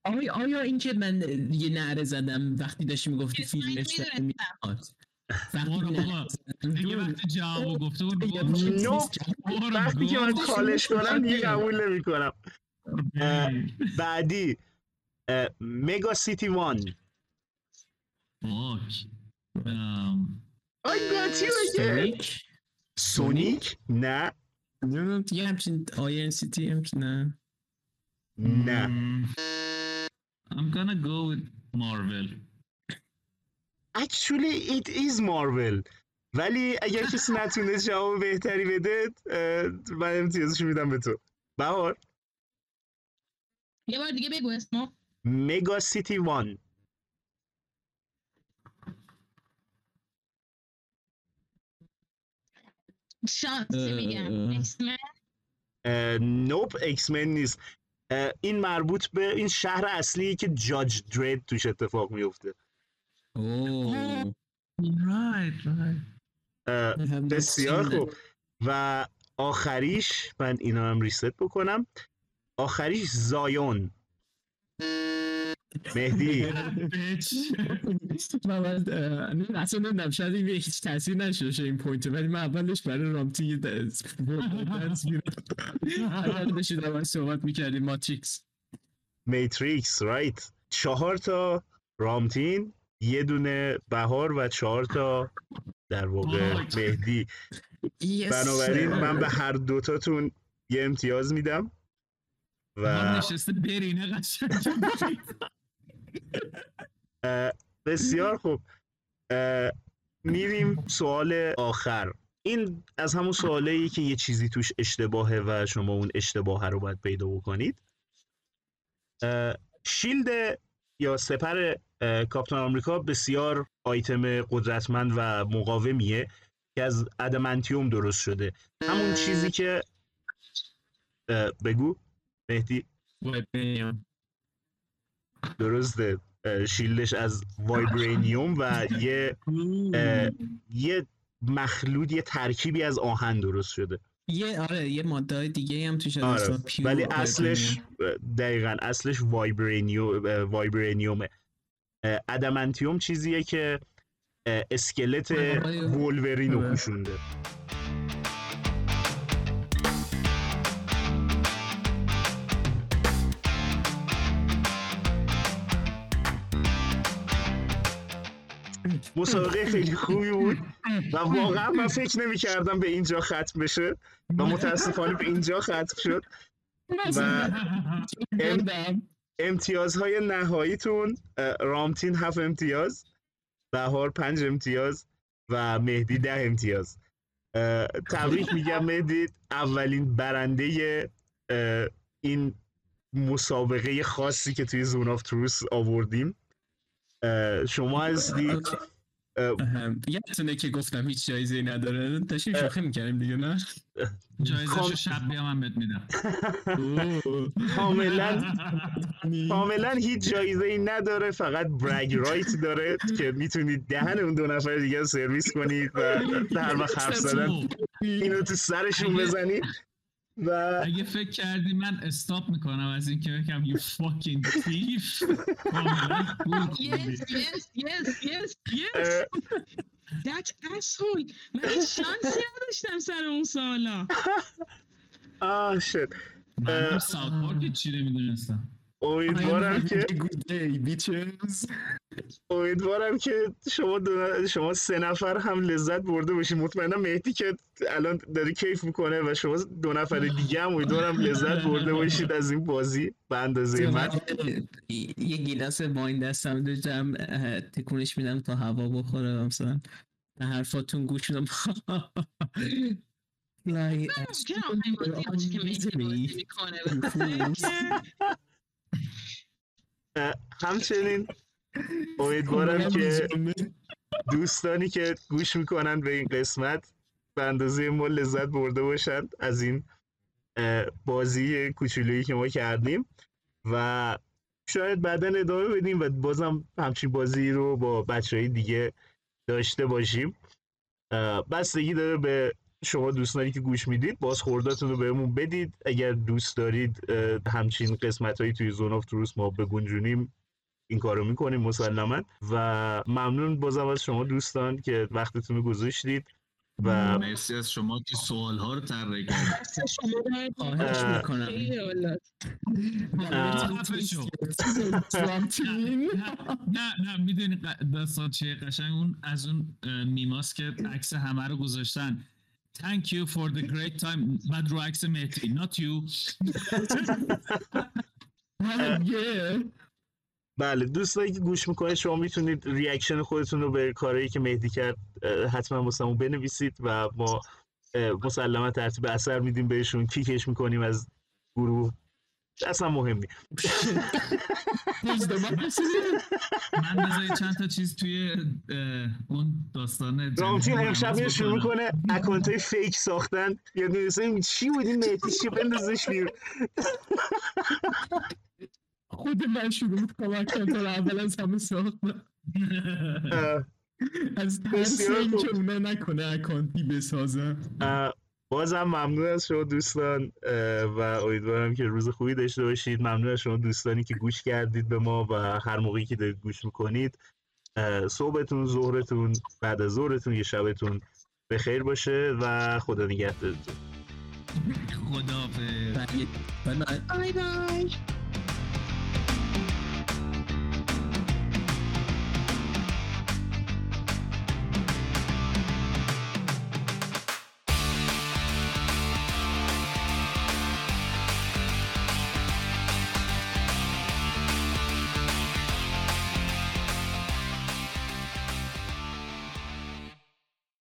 آیا آیا اینکه من یه نعره زدم وقتی داشتی می‌گفتی فیلمش دیگه. وقتی جوابو گفته بود که- وقتی که من. کالش کنم دیگه. قبول نمی کنم. بعدی مگا سیتی وان You again سونیک سونیک نه نمی‌دونم یه همچین آیرن سیتی همچین نه نه I'm gonna go with Marvel. actually it is Marvel. ولی اگر کسی نتونه جواب بهتری بده من امتیازش میدم به تو بهار یه بار دیگه بگو اسمو مگا سیتی وان شانسی میگم نوپ اکسمن نیست اه، این مربوط به این شهر اصلی که جاج درید توش اتفاق میفته بسیار. خوب. و آخریش من اینا هم ریست بکنم. آخریش زایون. مهدی. من اصلا نمی‌دونم شاید این هیچ تاثیر نشده این پوینت ولی من اولش برای رامتی. اول داشتید اول صحبت می‌کردیم ماتریکس میتریکس رایت چهار تا رامتین یه دونه بهار و چهار تا در واقع. مهدی بنابراین. من به هر دوتاتون یه امتیاز میدم و نشسته برینه قشنگ بسیار خوب. میریم سوال آخر. این از همون سوالی که یه چیزی توش اشتباهه و شما اون اشتباه رو باید پیدا بکنید. شیلد یا سپر اه، کاپیتان آمریکا بسیار آیتم قدرتمند و مقاومیه که از ادمنتیوم درست شده. همون چیزی که بگو. مهدی. درسته shield ش از vibranium و یه یه مخلوط یه ترکیبی از آهن درست شده یه آره یه ماده دیگه هم توش آره ولی vibranium. اصلش دقیقا اصلش vibranium vibranium ه adamantium چیزیه که اسکلت آره. وولورین رو آره. پوشونده مسابقه خیلی خوبی بود. و واقعا من فکر نمی کردم به اینجا ختم بشه و متاسفانه به اینجا ختم شد. و یادم امتیازهای نهاییتون رامتین هفت امتیاز بهار پنج امتیاز و مهدی ده امتیاز. تبریک میگم مهدی اولین برنده این مسابقه خاصی که توی زون آف تروس آوردیم. شما هستی. یادتونه که گفتم هیچ جایزه نداره داشتیم. شوخی می‌کردیم دیگه نه جایزشو شب بیام من بهت میدم. کاملا. کاملا هیچ جایزه ای نداره فقط برگ رایت داره که می‌تونید دهن اون دو نفر دیگه رو سرویس کنید و هر وقت حرف زدن اینو تو سرشون بزنید و اگه فکر کردی من استاپ می‌کنم از اینکه بگم you fucking thief کاملا کور بودی. Yes, yes, yes, yes, yes. اه، That asshole. من هیچ شانسی نداشتم سر اون سوالا. آه شد من هم ساوت پارک چی نمی‌دونستم امیدوارم که Good day, bitches. امیدوارم که شما دو شما سه نفر هم لذت برده باشید مطمئنم مهدی که الان داره کیف می‌کنه و شما دو نفر دیگه هم امیدوارم لذت برده باشید از این بازی به اندازه من یه گیلاس واین دستم داشتم اه، تکونش میدم تا هوا بخوره مثلا. به حرفاتون گوش میدم. لای چرا آخرین بازی باشه که مهدی بازی می‌کنه به خاطر اینکه اه، همچنین امیدوارم که دوستانی که گوش می‌کنن به این قسمت به اندازه ما لذت برده باشند از این بازی کوچولویی که ما کردیم و شاید بعدا ادامه بدیم و بازم همچین بازی رو با بچه های دیگه داشته باشیم. بستگی داره به شما دوستانی که گوش می‌دید باز خوردتون رو بهمون بدید. اگر دوست دارید همچین قسمت هایی توی زون آف تروس ما بگنجونیم این کارو می‌کنیم مسلما. و ممنون بازم از شما دوستان که وقتتون رو گذاشتید و مرسی از شما که سوال ها رو طراحی کردید. خواهش. می‌کنم. نه نه می‌دونی داستان چیه قشنگ؟ اون از اون اه، میماست که عکس همه رو گذاشتن. Thank you for the great time. بعد رو عکس مهدی not you. بله دوستانی که گوش می‌کنید شما می‌تونید ریاکشن خودتون رو به کارهایی که مهدی کرد حتما واسمون بنویسید و ما مسلما ترتیب اثر میدیم بهشون. کیکش می‌کنیم از گروه. اصلا مهم نیست? من بذاری چند تا چیز توی اون داستان رامتین امشب میاد شروع. می‌کنه اکانت های فیک ساختن. یا نویسه چی بود این مهدی؟ چی بندازش بیرون؟ خود من شروع اکانت رو اول از همه ساختم از ترس خوب. اینکه اونا نکنه اکانتی بسازم بازم ممنون از شما دوستان و امیدوارم که روز خوبی داشته باشید ممنون از شما دوستانی که گوش کردید به ما و هر موقعی که دارید گوش می‌کنید صبحتون ظهرتون بعد از ظهرتون یه شبتون به خیر باشه و خدا نگهدارتون. بله. بای بای